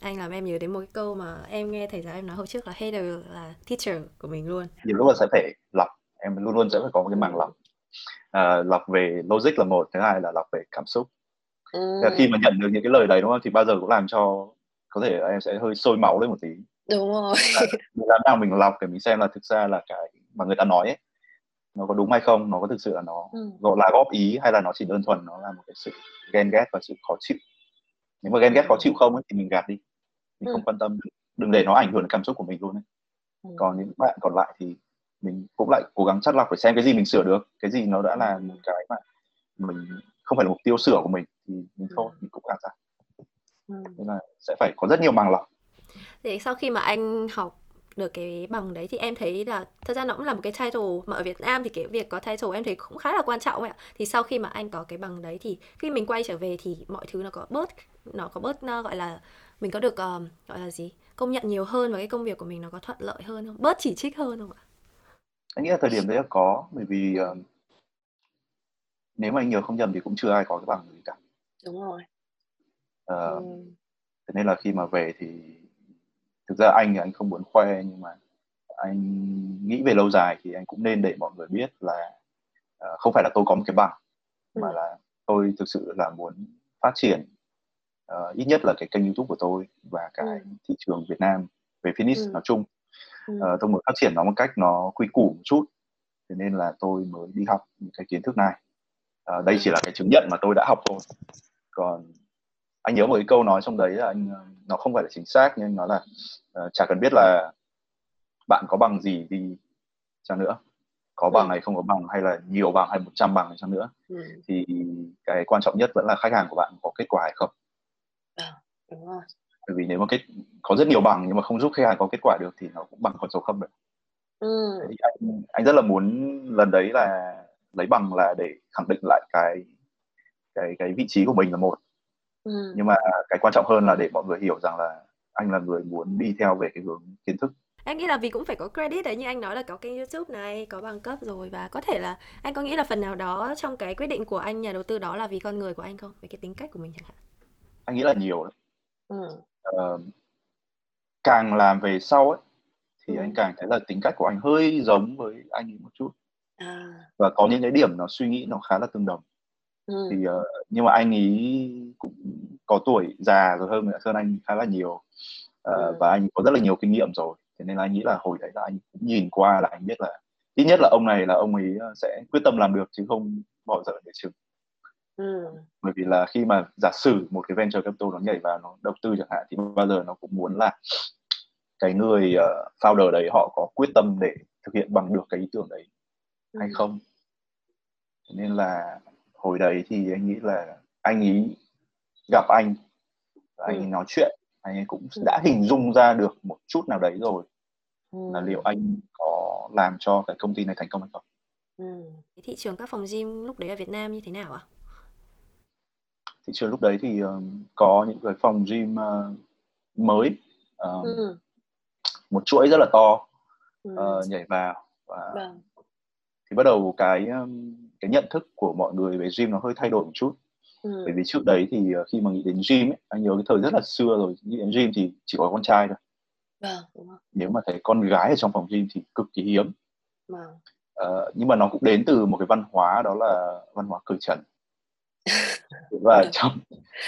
anh làm em nhớ đến một cái câu mà em nghe thầy giáo em nói hồi trước là hater là teacher của mình luôn. Nhiều lúc là sẽ phải lọc. Em luôn luôn sẽ phải có một cái mảng lọc. À, lọc về logic là một thứ hai là lọc về cảm xúc. Ừ. khi mà nhận được những cái lời đấy đúng không? Thì bao giờ cũng làm cho có thể em sẽ hơi sôi máu lên một tí đúng rồi làm nào mình lọc để mình xem là thực ra là cái mà người ta nói ấy nó có đúng hay không nó có thực sự là nó ừ. gọi là góp ý hay là nó chỉ đơn thuần nó là một cái sự ghen ghét và sự khó chịu nếu mà ghen ghét khó chịu không ấy, thì mình gạt đi mình ừ. không quan tâm đừng để nó ảnh hưởng đến cảm xúc của mình luôn ấy ừ. còn những bạn còn lại thì mình cũng lại cố gắng chắt lọc để xem cái gì mình sửa được cái gì nó đã là một cái mà mình không phải là mục tiêu sửa của mình thì mình ừ. thôi mình cũng gạt ra ừ. nên là sẽ phải có rất nhiều màng lọc thì sau khi mà anh học được cái bằng đấy thì em thấy là thật ra nó cũng là một cái title mà ở Việt Nam thì cái việc có title em thấy cũng khá là quan trọng ạ. Thì sau khi mà anh có cái bằng đấy thì khi mình quay trở về thì mọi thứ nó có bớt nó có bớt nó gọi là mình có được uh, gọi là gì? Công nhận nhiều hơn và cái công việc của mình nó có thuận lợi hơn không? Bớt chỉ trích hơn không ạ? Anh nghĩ là thời điểm đấy là có bởi vì uh, nếu mà anh nhớ không nhầm thì cũng chưa ai có cái bằng gì cả. Đúng rồi. Uh, ừ. thế nên là khi mà về thì thực ra anh thì anh không muốn khoe nhưng mà anh nghĩ về lâu dài thì anh cũng nên để mọi người biết là uh, không phải là tôi có một cái bằng ừ. mà là tôi thực sự là muốn phát triển uh, ít nhất là cái kênh youtube của tôi và cái ừ. thị trường việt nam về fitness ừ. nói chung ừ. uh, tôi muốn phát triển nó một cách nó quy củ một chút thế nên là tôi mới đi học những cái kiến thức này uh, đây chỉ là cái chứng nhận mà tôi đã học thôi còn anh nhớ một cái câu nói trong đấy là anh nó không phải là chính xác nhưng nó là uh, chả cần biết là bạn có bằng gì đi chăng nữa có ừ. bằng hay không có bằng hay là nhiều bằng hay 100 bằng hay chăng nữa ừ. thì cái quan trọng nhất vẫn là khách hàng của bạn có kết quả hay không à, đúng rồi. bởi vì nếu mà kết có rất nhiều bằng nhưng mà không giúp khách hàng có kết quả được thì nó cũng bằng con số không được ừ. thì anh anh rất là muốn lần đấy là lấy bằng là để khẳng định lại cái cái cái vị trí của mình là một ừ. nhưng mà cái quan trọng hơn là để mọi người hiểu rằng là anh là người muốn đi theo về cái hướng kiến thức em nghĩ là vì cũng phải có credit đấy như anh nói là có kênh youtube này có bằng cấp rồi và có thể là anh có nghĩ là phần nào đó trong cái quyết định của anh nhà đầu tư đó là vì con người của anh không về cái tính cách của mình chẳng hạn anh nghĩ là nhiều đấy ừ. uh, càng làm về sau ấy thì ừ. anh càng thấy là tính cách của anh hơi giống với anh một chút à. và có những cái điểm nó suy nghĩ nó khá là tương đồng ừ. thì uh, nhưng mà anh ấy cũng có tuổi già rồi hơn hơn anh khá là nhiều uh, ừ. và anh có rất là nhiều kinh nghiệm rồi thế nên là anh nghĩ là hồi đấy là anh cũng nhìn qua là anh biết là ít nhất là ông này là ông ấy sẽ quyết tâm làm được chứ không bỏ dở để chừng ừ. bởi vì là khi mà giả sử một cái venture capital nó nhảy vào nó đầu tư chẳng hạn thì bao giờ nó cũng muốn là cái người uh, founder đấy họ có quyết tâm để thực hiện bằng được cái ý tưởng đấy ừ. hay không thế nên là hồi đấy thì anh nghĩ là anh ấy gặp anh anh ấy ừ. nói chuyện anh ấy cũng ừ. đã hình dung ra được một chút nào đấy rồi ừ. là liệu anh có làm cho cái công ty này thành công hay không ừ. thị trường các phòng gym lúc đấy ở Việt Nam như thế nào ạ? thị trường lúc đấy thì uh, có những cái phòng gym uh, mới uh, ừ. một chuỗi rất là to ừ. uh, nhảy vào và vâng. thì bắt đầu cái um, cái nhận thức của mọi người về gym nó hơi thay đổi một chút ừ. bởi vì trước đấy thì uh, khi mà nghĩ đến gym ấy, anh nhớ cái thời rất là xưa rồi nghĩ đến gym thì chỉ có con trai thôi đúng nếu mà thấy con gái ở trong phòng gym thì cực kỳ hiếm vâng. uh, nhưng mà nó cũng đến từ một cái văn hóa đó là văn hóa cởi trần và trong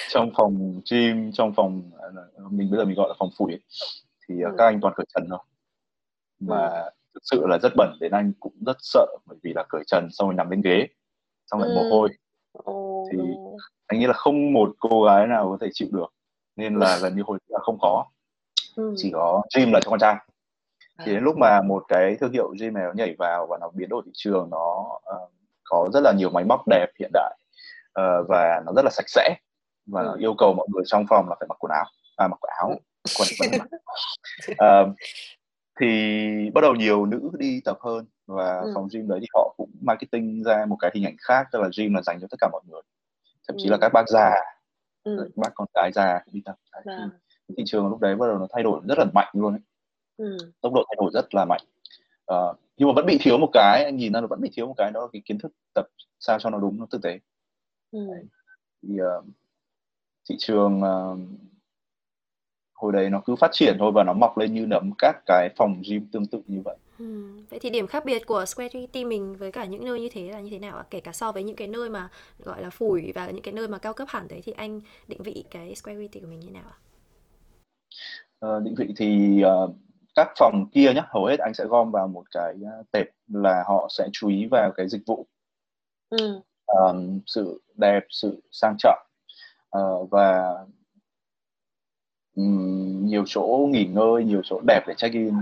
trong phòng gym trong phòng mình bây giờ mình gọi là phòng phủi thì ừ. các anh toàn cởi trần thôi mà ừ. Thực sự là rất bẩn đến anh cũng rất sợ bởi vì là cởi trần xong rồi nằm lên ghế xong lại ừ. mồ hôi thì anh nghĩ là không một cô gái nào có thể chịu được nên là gần như hồi là không có ừ. chỉ có gym là cho con trai thì đến lúc mà một cái thương hiệu gym này nó nhảy vào và nó biến đổi thị trường nó uh, có rất là nhiều máy móc đẹp hiện đại uh, và nó rất là sạch sẽ và ừ. yêu cầu mọi người trong phòng là phải mặc quần áo à, mặc áo ừ. quần quần uh, thì bắt đầu nhiều nữ đi tập hơn và ừ. phòng gym đấy thì họ cũng marketing ra một cái hình ảnh khác tức là gym là dành cho tất cả mọi người thậm chí ừ. là các bác già ừ. bác con gái già đi tập đấy. Vâng. thị trường lúc đấy bắt đầu nó thay đổi rất là mạnh luôn ấy. Ừ. tốc độ thay đổi rất là mạnh uh, nhưng mà vẫn bị thiếu một cái anh nhìn ra là vẫn bị thiếu một cái đó là cái kiến thức tập sao cho nó đúng nó thực tế ừ. thì uh, thị trường uh, hồi đấy nó cứ phát triển thôi và nó mọc lên như nấm các cái phòng gym tương tự như vậy Ừ. Vậy thì điểm khác biệt của Square City mình với cả những nơi như thế là như thế nào ạ? Kể cả so với những cái nơi mà gọi là phủi và những cái nơi mà cao cấp hẳn đấy thì anh định vị cái Square City của mình như thế nào ạ? Ờ, định vị thì uh, các phòng kia nhé, hầu hết anh sẽ gom vào một cái tệp là họ sẽ chú ý vào cái dịch vụ, ừ. um, sự đẹp, sự sang trọng uh, và um, nhiều chỗ nghỉ ngơi, nhiều chỗ đẹp để check in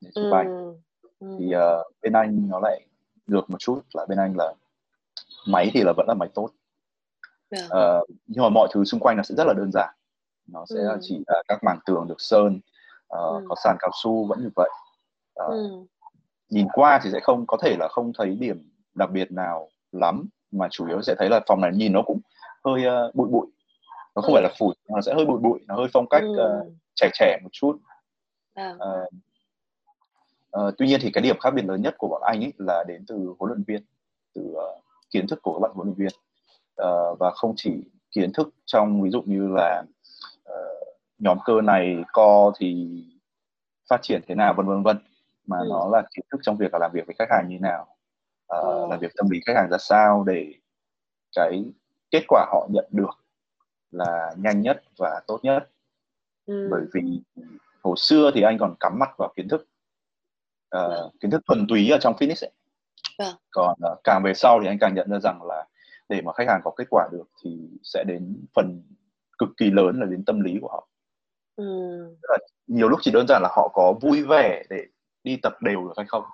để chụp ừ. ảnh thì uh, bên anh nó lại được một chút là bên anh là máy thì là vẫn là máy tốt yeah. uh, nhưng mà mọi thứ xung quanh nó sẽ rất là đơn giản nó sẽ ừ. chỉ là các mảng tường được sơn uh, ừ. có sàn cao su vẫn như vậy uh, ừ. nhìn qua thì sẽ không có thể là không thấy điểm đặc biệt nào lắm mà chủ yếu sẽ thấy là phòng này nhìn nó cũng hơi uh, bụi bụi nó không ừ. phải là phủi nó sẽ hơi bụi bụi nó hơi phong cách ừ. uh, trẻ trẻ một chút à. uh, Uh, tuy nhiên thì cái điểm khác biệt lớn nhất của bọn anh ấy là đến từ huấn luyện viên, từ uh, kiến thức của các bạn huấn luyện viên uh, và không chỉ kiến thức trong ví dụ như là uh, nhóm cơ này co thì phát triển thế nào vân vân vân mà ừ. nó là kiến thức trong việc là làm việc với khách hàng như thế nào uh, ừ. làm việc tâm lý khách hàng ra sao để cái kết quả họ nhận được là nhanh nhất và tốt nhất ừ. bởi vì hồi xưa thì anh còn cắm mặt vào kiến thức uh, kiến thức thuần túy ở trong fitness ấy. Vâng. còn uh, càng về sau thì anh càng nhận ra rằng là để mà khách hàng có kết quả được thì sẽ đến phần cực kỳ lớn là đến tâm lý của họ ừ. là nhiều lúc chỉ đơn giản là họ có vui vẻ để đi tập đều được hay không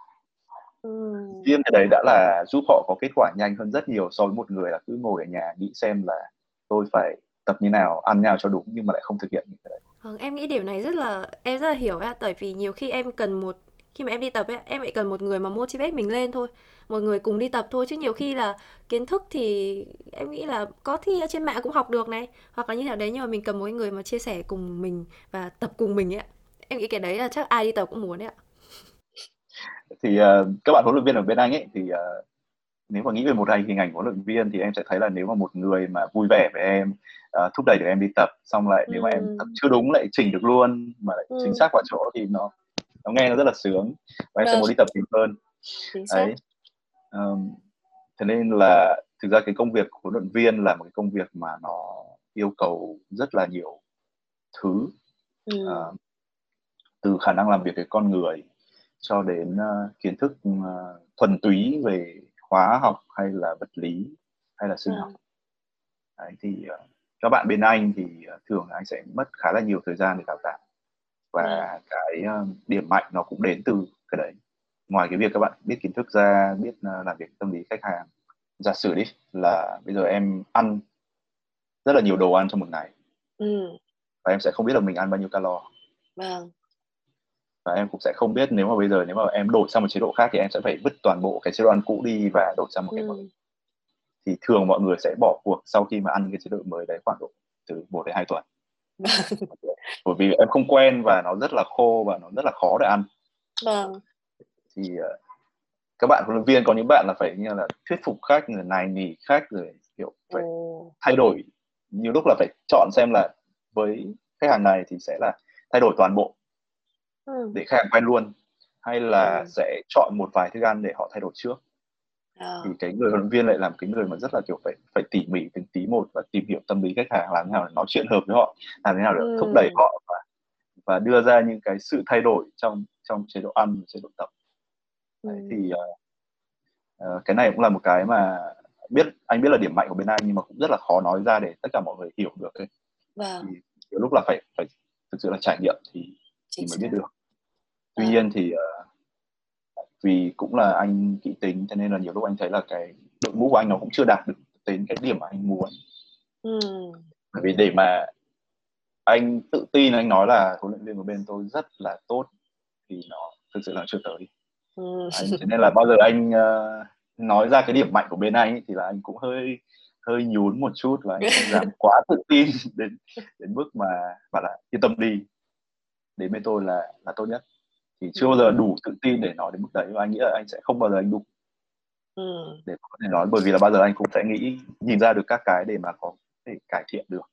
ừ. riêng cái đấy đã là giúp họ có kết quả nhanh hơn rất nhiều so với một người là cứ ngồi ở nhà nghĩ xem là tôi phải tập như nào ăn nào cho đúng nhưng mà lại không thực hiện như thế đấy. Vâng, em nghĩ điểm này rất là em rất là hiểu á, tại vì nhiều khi em cần một khi mà em đi tập ấy, em lại cần một người mà motivate mình lên thôi một người cùng đi tập thôi chứ nhiều khi là kiến thức thì em nghĩ là có thi ở trên mạng cũng học được này hoặc là như nào đấy nhưng mà mình cần một người mà chia sẻ cùng mình và tập cùng mình ấy em nghĩ cái đấy là chắc ai đi tập cũng muốn đấy ạ. Thì uh, các bạn huấn luyện viên ở bên anh ấy thì uh, nếu mà nghĩ về một hình ảnh huấn luyện viên thì em sẽ thấy là nếu mà một người mà vui vẻ với em uh, thúc đẩy được em đi tập xong lại nếu mà em tập chưa đúng lại chỉnh được luôn mà lại ừ. chính xác vào chỗ thì nó nó nghe nó rất là sướng và em sẽ vâng. muốn đi tập nhiều hơn đấy um, thế nên là thực ra cái công việc của huấn luyện viên là một cái công việc mà nó yêu cầu rất là nhiều thứ ừ. uh, từ khả năng làm việc với con người cho đến uh, kiến thức uh, thuần túy về hóa học hay là vật lý hay là sinh ừ. học Đấy, thì uh, các bạn bên anh thì uh, thường anh sẽ mất khá là nhiều thời gian để đào tạo. Và ừ. cái uh, điểm mạnh nó cũng đến từ cái đấy. Ngoài cái việc các bạn biết kiến thức ra biết uh, làm việc tâm lý khách hàng giả sử đi là bây giờ em ăn rất là nhiều đồ ăn trong một ngày. Ừ. và em sẽ không biết là mình ăn bao nhiêu calo. Vâng. Và em cũng sẽ không biết nếu mà bây giờ nếu mà em đổi sang một chế độ khác thì em sẽ phải vứt toàn bộ cái chế độ ăn cũ đi và đổi sang một cái mới thì thường mọi người sẽ bỏ cuộc sau khi mà ăn cái chế độ mới đấy khoảng độ từ 1 đến 2 tuần bởi vì em không quen và nó rất là khô và nó rất là khó để ăn vâng thì uh, các bạn huấn luyện viên có những bạn là phải như là thuyết phục khách người này nỉ khách rồi kiểu phải ừ. thay đổi nhiều lúc là phải chọn xem là với khách hàng này thì sẽ là thay đổi toàn bộ ừ. để khách hàng quen luôn hay là ừ. sẽ chọn một vài thức ăn để họ thay đổi trước à. thì cái người huấn luyện viên lại làm cái người mà rất là kiểu phải phải tỉ mỉ từng tí một và tìm hiểu tâm lý khách hàng làm thế nào để nói chuyện hợp với họ làm thế nào để ừ. thúc đẩy họ và và đưa ra những cái sự thay đổi trong trong chế độ ăn chế độ tập Đấy, ừ. thì uh, uh, cái này cũng là một cái mà biết anh biết là điểm mạnh của bên anh nhưng mà cũng rất là khó nói ra để tất cả mọi người hiểu được ấy. Vâng. Thì nhiều lúc là phải phải thực sự là trải nghiệm thì thì mới biết được tuy à. nhiên thì uh, vì cũng là anh kỹ tính cho nên là nhiều lúc anh thấy là cái đội ngũ của anh nó cũng chưa đạt được đến cái điểm mà anh muốn ừ. bởi vì để mà anh tự tin anh nói là huấn luyện viên của bên tôi rất là tốt thì nó thực sự là chưa tới ừ. Cho nên là bao giờ anh uh, nói ra cái điểm mạnh của bên anh ấy, thì là anh cũng hơi hơi nhún một chút và anh không dám quá tự tin đến đến mức mà bảo là yên tâm đi đến bên tôi là là tốt nhất thì chưa bao giờ đủ tự tin để nói đến mức đấy và anh nghĩ là anh sẽ không bao giờ anh đủ ừ. để có thể nói bởi vì là bao giờ anh cũng sẽ nghĩ nhìn ra được các cái để mà có thể cải thiện được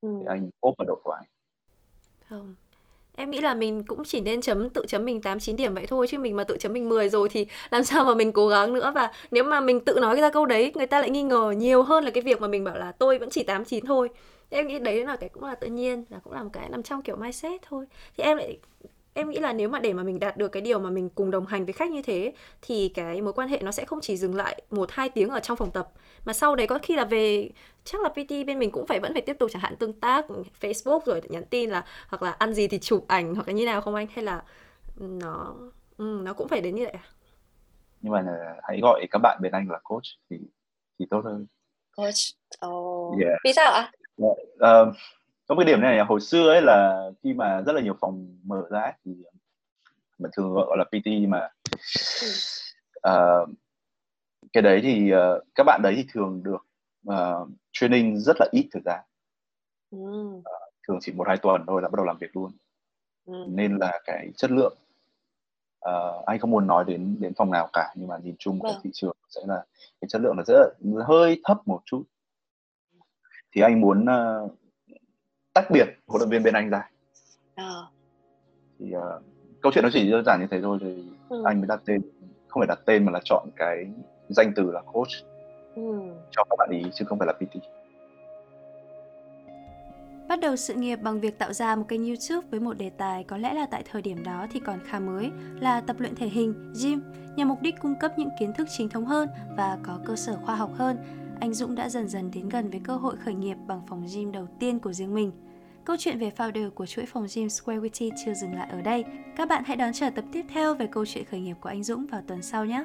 ừ. thì anh ốp vào đội của anh không Em nghĩ là mình cũng chỉ nên chấm tự chấm mình 8 9 điểm vậy thôi chứ mình mà tự chấm mình 10 rồi thì làm sao mà mình cố gắng nữa và nếu mà mình tự nói ra câu đấy người ta lại nghi ngờ nhiều hơn là cái việc mà mình bảo là tôi vẫn chỉ 8 9 thôi. Em nghĩ đấy là cái cũng là tự nhiên là cũng là một cái nằm trong kiểu mindset thôi. Thì em lại em nghĩ là nếu mà để mà mình đạt được cái điều mà mình cùng đồng hành với khách như thế thì cái mối quan hệ nó sẽ không chỉ dừng lại một hai tiếng ở trong phòng tập mà sau đấy có khi là về chắc là PT bên mình cũng phải vẫn phải tiếp tục chẳng hạn tương tác Facebook rồi nhắn tin là hoặc là ăn gì thì chụp ảnh hoặc là như nào không anh hay là nó ừ, nó cũng phải đến như vậy à? nhưng mà hãy gọi các bạn bên anh là coach thì thì tốt hơn coach oh. yeah. vì sao ạ yeah. uh, có cái điểm này là hồi xưa ấy là khi mà rất là nhiều phòng mở ra ấy, thì mình thường gọi là PT mà uh, cái đấy thì uh, các bạn đấy thì thường được uh, training rất là ít thời gian ừ. uh, thường chỉ một hai tuần thôi là bắt đầu làm việc luôn ừ. nên là cái chất lượng uh, anh không muốn nói đến đến phòng nào cả nhưng mà nhìn chung vâng. thị trường sẽ là cái chất lượng là rất là, hơi thấp một chút thì anh muốn uh, tách biệt huấn luyện viên bên anh ra à. thì uh, câu chuyện nó chỉ đơn giản như thế thôi thì ừ. anh mới đặt tên không phải đặt tên mà là chọn cái danh từ là coach ừ. cho các bạn ý chứ không phải là PT Bắt đầu sự nghiệp bằng việc tạo ra một kênh YouTube với một đề tài có lẽ là tại thời điểm đó thì còn khá mới là tập luyện thể hình, gym, nhằm mục đích cung cấp những kiến thức chính thống hơn và có cơ sở khoa học hơn anh Dũng đã dần dần đến gần với cơ hội khởi nghiệp bằng phòng gym đầu tiên của riêng mình. Câu chuyện về founder của chuỗi phòng gym Squarewitty chưa dừng lại ở đây. Các bạn hãy đón chờ tập tiếp theo về câu chuyện khởi nghiệp của anh Dũng vào tuần sau nhé.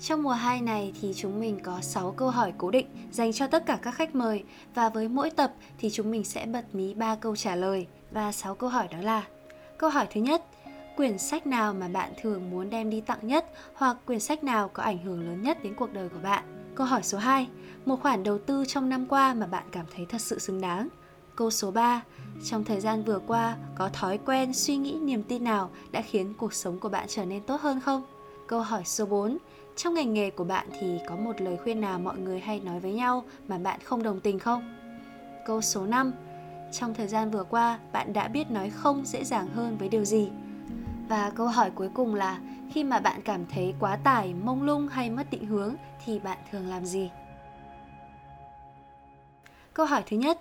Trong mùa 2 này thì chúng mình có 6 câu hỏi cố định dành cho tất cả các khách mời và với mỗi tập thì chúng mình sẽ bật mí 3 câu trả lời và 6 câu hỏi đó là Câu hỏi thứ nhất, quyển sách nào mà bạn thường muốn đem đi tặng nhất hoặc quyển sách nào có ảnh hưởng lớn nhất đến cuộc đời của bạn. Câu hỏi số 2, một khoản đầu tư trong năm qua mà bạn cảm thấy thật sự xứng đáng. Câu số 3, trong thời gian vừa qua có thói quen, suy nghĩ, niềm tin nào đã khiến cuộc sống của bạn trở nên tốt hơn không? Câu hỏi số 4, trong ngành nghề của bạn thì có một lời khuyên nào mọi người hay nói với nhau mà bạn không đồng tình không? Câu số 5, trong thời gian vừa qua bạn đã biết nói không dễ dàng hơn với điều gì? Và câu hỏi cuối cùng là khi mà bạn cảm thấy quá tải, mông lung hay mất định hướng thì bạn thường làm gì? Câu hỏi thứ nhất,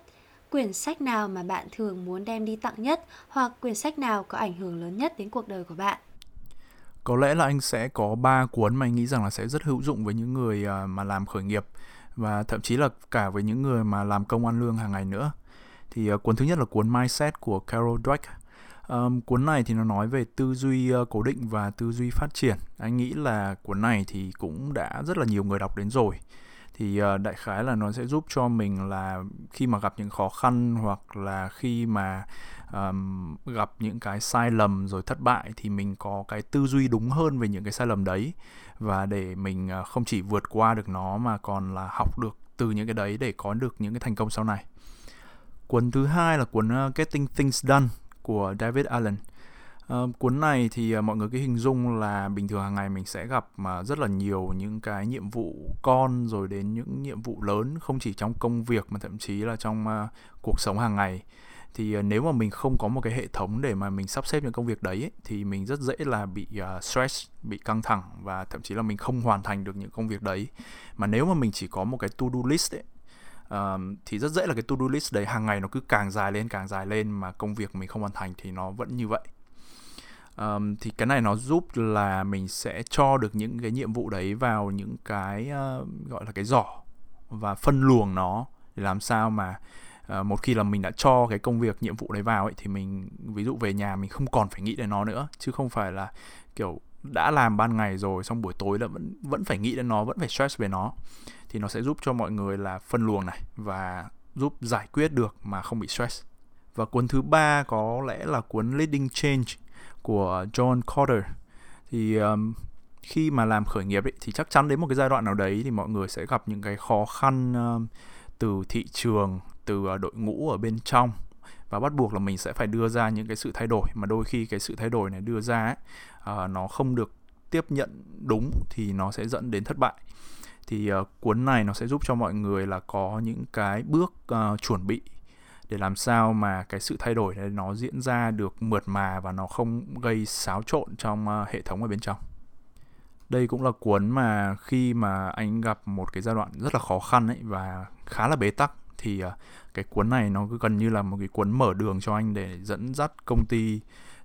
quyển sách nào mà bạn thường muốn đem đi tặng nhất hoặc quyển sách nào có ảnh hưởng lớn nhất đến cuộc đời của bạn? Có lẽ là anh sẽ có ba cuốn mà anh nghĩ rằng là sẽ rất hữu dụng với những người à, mà làm khởi nghiệp và thậm chí là cả với những người mà làm công ăn lương hàng ngày nữa. Thì à, cuốn thứ nhất là cuốn Mindset của Carol Dweck Um, cuốn này thì nó nói về tư duy uh, cố định và tư duy phát triển. Anh nghĩ là cuốn này thì cũng đã rất là nhiều người đọc đến rồi. Thì uh, đại khái là nó sẽ giúp cho mình là khi mà gặp những khó khăn hoặc là khi mà um, gặp những cái sai lầm rồi thất bại thì mình có cái tư duy đúng hơn về những cái sai lầm đấy và để mình uh, không chỉ vượt qua được nó mà còn là học được từ những cái đấy để có được những cái thành công sau này. Cuốn thứ hai là cuốn uh, Getting Things Done của David Allen. Uh, cuốn này thì uh, mọi người cứ hình dung là bình thường hàng ngày mình sẽ gặp mà rất là nhiều những cái nhiệm vụ con rồi đến những nhiệm vụ lớn không chỉ trong công việc mà thậm chí là trong uh, cuộc sống hàng ngày thì uh, nếu mà mình không có một cái hệ thống để mà mình sắp xếp những công việc đấy ấy, thì mình rất dễ là bị uh, stress bị căng thẳng và thậm chí là mình không hoàn thành được những công việc đấy mà nếu mà mình chỉ có một cái to do list ấy um, thì rất dễ là cái to do list đấy hàng ngày nó cứ càng dài lên càng dài lên mà công việc mình không hoàn thành thì nó vẫn như vậy. Um, thì cái này nó giúp là mình sẽ cho được những cái nhiệm vụ đấy vào những cái uh, gọi là cái giỏ và phân luồng nó để làm sao mà uh, một khi là mình đã cho cái công việc nhiệm vụ đấy vào ấy thì mình ví dụ về nhà mình không còn phải nghĩ đến nó nữa chứ không phải là kiểu đã làm ban ngày rồi xong buổi tối là vẫn vẫn phải nghĩ đến nó vẫn phải stress về nó thì nó sẽ giúp cho mọi người là phân luồng này và giúp giải quyết được mà không bị stress. Và cuốn thứ ba có lẽ là cuốn Leading Change của John Carter. Thì um, khi mà làm khởi nghiệp ấy, thì chắc chắn đến một cái giai đoạn nào đấy thì mọi người sẽ gặp những cái khó khăn um, từ thị trường từ uh, đội ngũ ở bên trong và bắt buộc là mình sẽ phải đưa ra những cái sự thay đổi. Mà đôi khi cái sự thay đổi này đưa ra ấy, uh, nó không được tiếp nhận đúng thì nó sẽ dẫn đến thất bại. Thì uh, cuốn này nó sẽ giúp cho mọi người là có những cái bước uh, chuẩn bị để làm sao mà cái sự thay đổi này nó diễn ra được mượt mà và nó không gây xáo trộn trong uh, hệ thống ở bên trong. Đây cũng là cuốn mà khi mà anh gặp một cái giai đoạn rất là khó khăn ấy và khá là bế tắc thì uh, cái cuốn này nó gần như là một cái cuốn mở đường cho anh để dẫn dắt công ty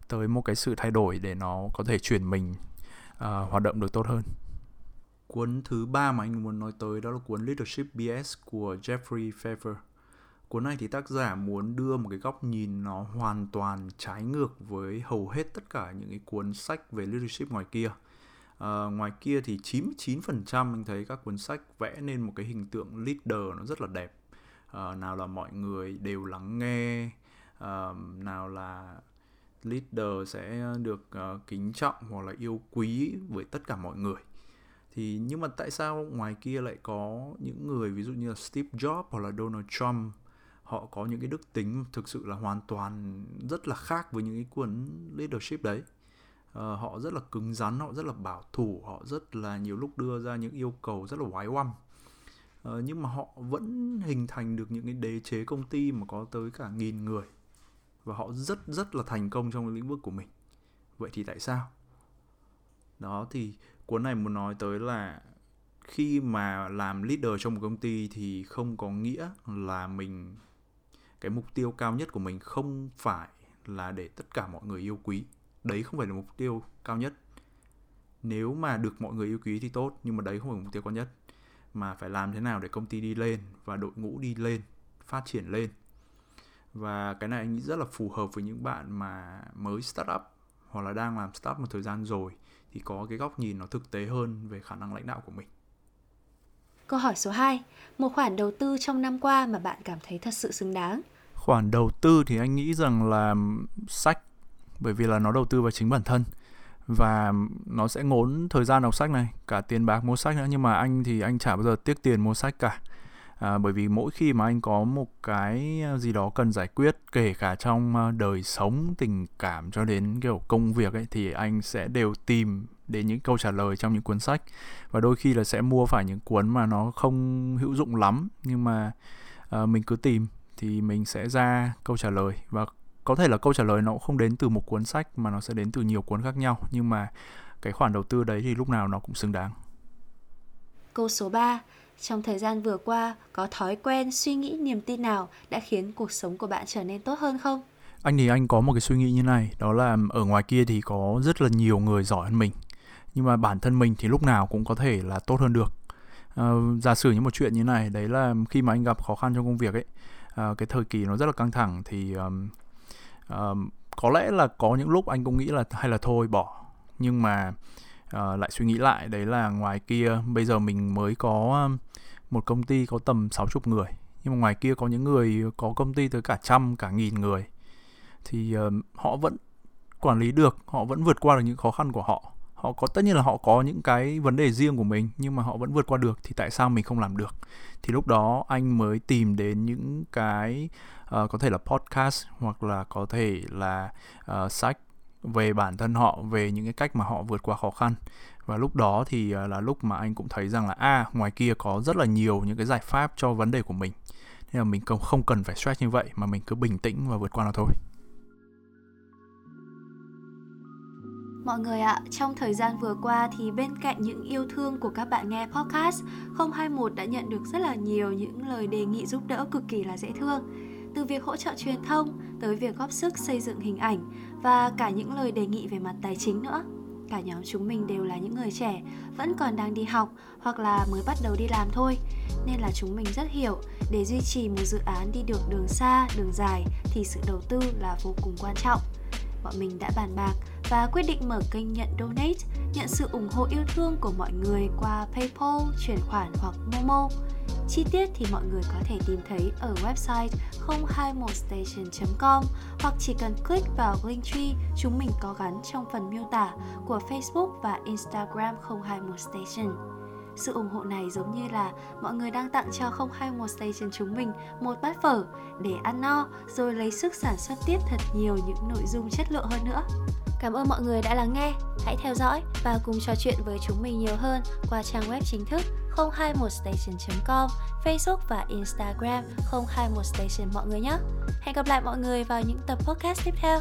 tới một cái sự thay đổi để nó có thể chuyển mình uh, hoạt động được tốt hơn. Cuốn thứ ba mà anh muốn nói tới đó là cuốn Leadership BS của Jeffrey Pfeffer. Cuốn này thì tác giả muốn đưa một cái góc nhìn nó hoàn toàn trái ngược với hầu hết tất cả những cái cuốn sách về leadership ngoài kia. Uh, ngoài kia thì 99% anh thấy các cuốn sách vẽ nên một cái hình tượng leader nó rất là đẹp uh, nào là mọi người đều lắng nghe uh, nào là leader sẽ được uh, kính trọng hoặc là yêu quý với tất cả mọi người. Thì nhưng mà tại sao ngoài kia lại có những người ví dụ như là Steve Jobs hoặc là Donald Trump họ có những cái đức tính thực sự là hoàn toàn rất là khác với những cái cuốn leadership đấy? Uh, họ rất là cứng rắn họ rất là bảo thủ họ rất là nhiều lúc đưa ra những yêu cầu rất là quái oăm. Ờ, nhưng mà họ vẫn hình thành được những cái đế chế công ty mà có tới cả nghìn người. Và họ rất rất là thành công trong cái lĩnh vực của mình. Vậy thì tại sao? Đó, thì cuốn này muốn nói tới là khi mà làm leader trong một công ty thì không có nghĩa là mình, cái mục tiêu cao nhất của mình không phải là để tất cả mọi người yêu quý. Đấy không phải là mục tiêu cao nhất. Nếu mà được mọi người yêu quý thì tốt, nhưng mà đấy không phải mục tiêu cao nhất mà phải làm thế nào để công ty đi lên và đội ngũ đi lên phát triển lên. Và cái này anh nghĩ rất là phù hợp với những bạn mà mới start up hoặc là đang làm start up một thời gian rồi thì có cái góc nhìn nó thực tế hơn về khả năng lãnh đạo của mình. Câu hỏi số 2, một khoản đầu tư trong năm qua mà bạn cảm thấy thật sự xứng đáng. Khoản đầu tư thì anh nghĩ rằng là sách bởi vì là nó đầu tư vào chính bản thân và nó sẽ ngốn thời gian đọc sách này, cả tiền bạc mua sách nữa. Nhưng mà anh thì anh chả bao giờ tiếc tiền mua sách cả. À, bởi vì mỗi khi mà anh có một cái à, gì đó cần giải quyết kể cả trong à, đời sống tình cảm cho đến kiểu công việc ấy thì anh sẽ đều tìm đến những câu trả lời trong những cuốn sách. Và đôi khi là sẽ mua phải những cuốn mà nó không hữu dụng lắm nhưng mà à, mình cứ tìm thì mình sẽ ra câu trả lời. Và có thể là câu trả lời nó cũng không đến từ một cuốn sách mà nó sẽ đến từ nhiều cuốn khác nhau nhưng mà cái khoản đầu tư đấy thì lúc nào nó cũng xứng đáng. Câu số 3. Trong thời gian vừa qua, có thói quen, suy nghĩ, niềm tin nào đã khiến cuộc sống của bạn trở nên tốt hơn không? Anh thì anh có một cái suy nghĩ như này, đó là ở ngoài kia thì có rất là nhiều người giỏi hơn mình nhưng mà bản thân mình thì lúc nào cũng có thể là tốt hơn được uh, giả sử như một chuyện như này đấy là khi mà anh gặp khó khăn trong công việc ấy uh, cái thời kỳ nó rất là căng thẳng thì um, um, có lẽ là có những lúc anh cũng nghĩ là hay là thôi bỏ. Nhưng mà uh, lại suy nghĩ lại đấy là ngoài kia bây giờ mình mới có một công ty có tầm 60 người. Nhưng mà ngoài kia có những người có công ty tới cả trăm cả nghìn người. Thì uh, họ vẫn quản lý được họ vẫn vượt qua được những khó khăn của họ. Họ có tất nhiên là họ có những cái vấn đề riêng của mình nhưng mà họ vẫn vượt qua được thì tại sao mình không làm được? Thì lúc đó anh mới tìm đến những cái uh, có thể là podcast hoặc là có thể là uh, sách về bản thân họ về những cái cách mà họ vượt qua khó khăn. Và lúc đó thì uh, là lúc mà anh cũng thấy rằng là a à, ngoài kia có rất là nhiều những cái giải pháp cho vấn đề của mình. Nên là mình không không cần phải stress như vậy mà mình cứ bình tĩnh và vượt qua nó thôi. Mọi người ạ, trong thời gian vừa qua thì bên cạnh những yêu thương của các bạn nghe podcast, 021 đã nhận được rất là nhiều những lời đề nghị giúp đỡ cực kỳ là dễ thương. Từ việc hỗ trợ truyền thông tới việc góp sức xây dựng hình ảnh và cả những lời đề nghị về mặt tài chính nữa. Cả nhóm chúng mình đều là những người trẻ, vẫn còn đang đi học hoặc là mới bắt đầu đi làm thôi. Nên là chúng mình rất hiểu, để duy trì một dự án đi được đường xa, đường dài thì sự đầu tư là vô cùng quan trọng. Bọn mình đã bàn bạc và quyết định mở kênh nhận donate, nhận sự ủng hộ yêu thương của mọi người qua PayPal, chuyển khoản hoặc Momo. Chi tiết thì mọi người có thể tìm thấy ở website 021station.com hoặc chỉ cần click vào Linktree chúng mình có gắn trong phần miêu tả của Facebook và Instagram 021station. Sự ủng hộ này giống như là mọi người đang tặng cho 021 Station chúng mình một bát phở để ăn no rồi lấy sức sản xuất tiếp thật nhiều những nội dung chất lượng hơn nữa. Cảm ơn mọi người đã lắng nghe. Hãy theo dõi và cùng trò chuyện với chúng mình nhiều hơn qua trang web chính thức 021station.com, Facebook và Instagram 021station mọi người nhé. Hẹn gặp lại mọi người vào những tập podcast tiếp theo.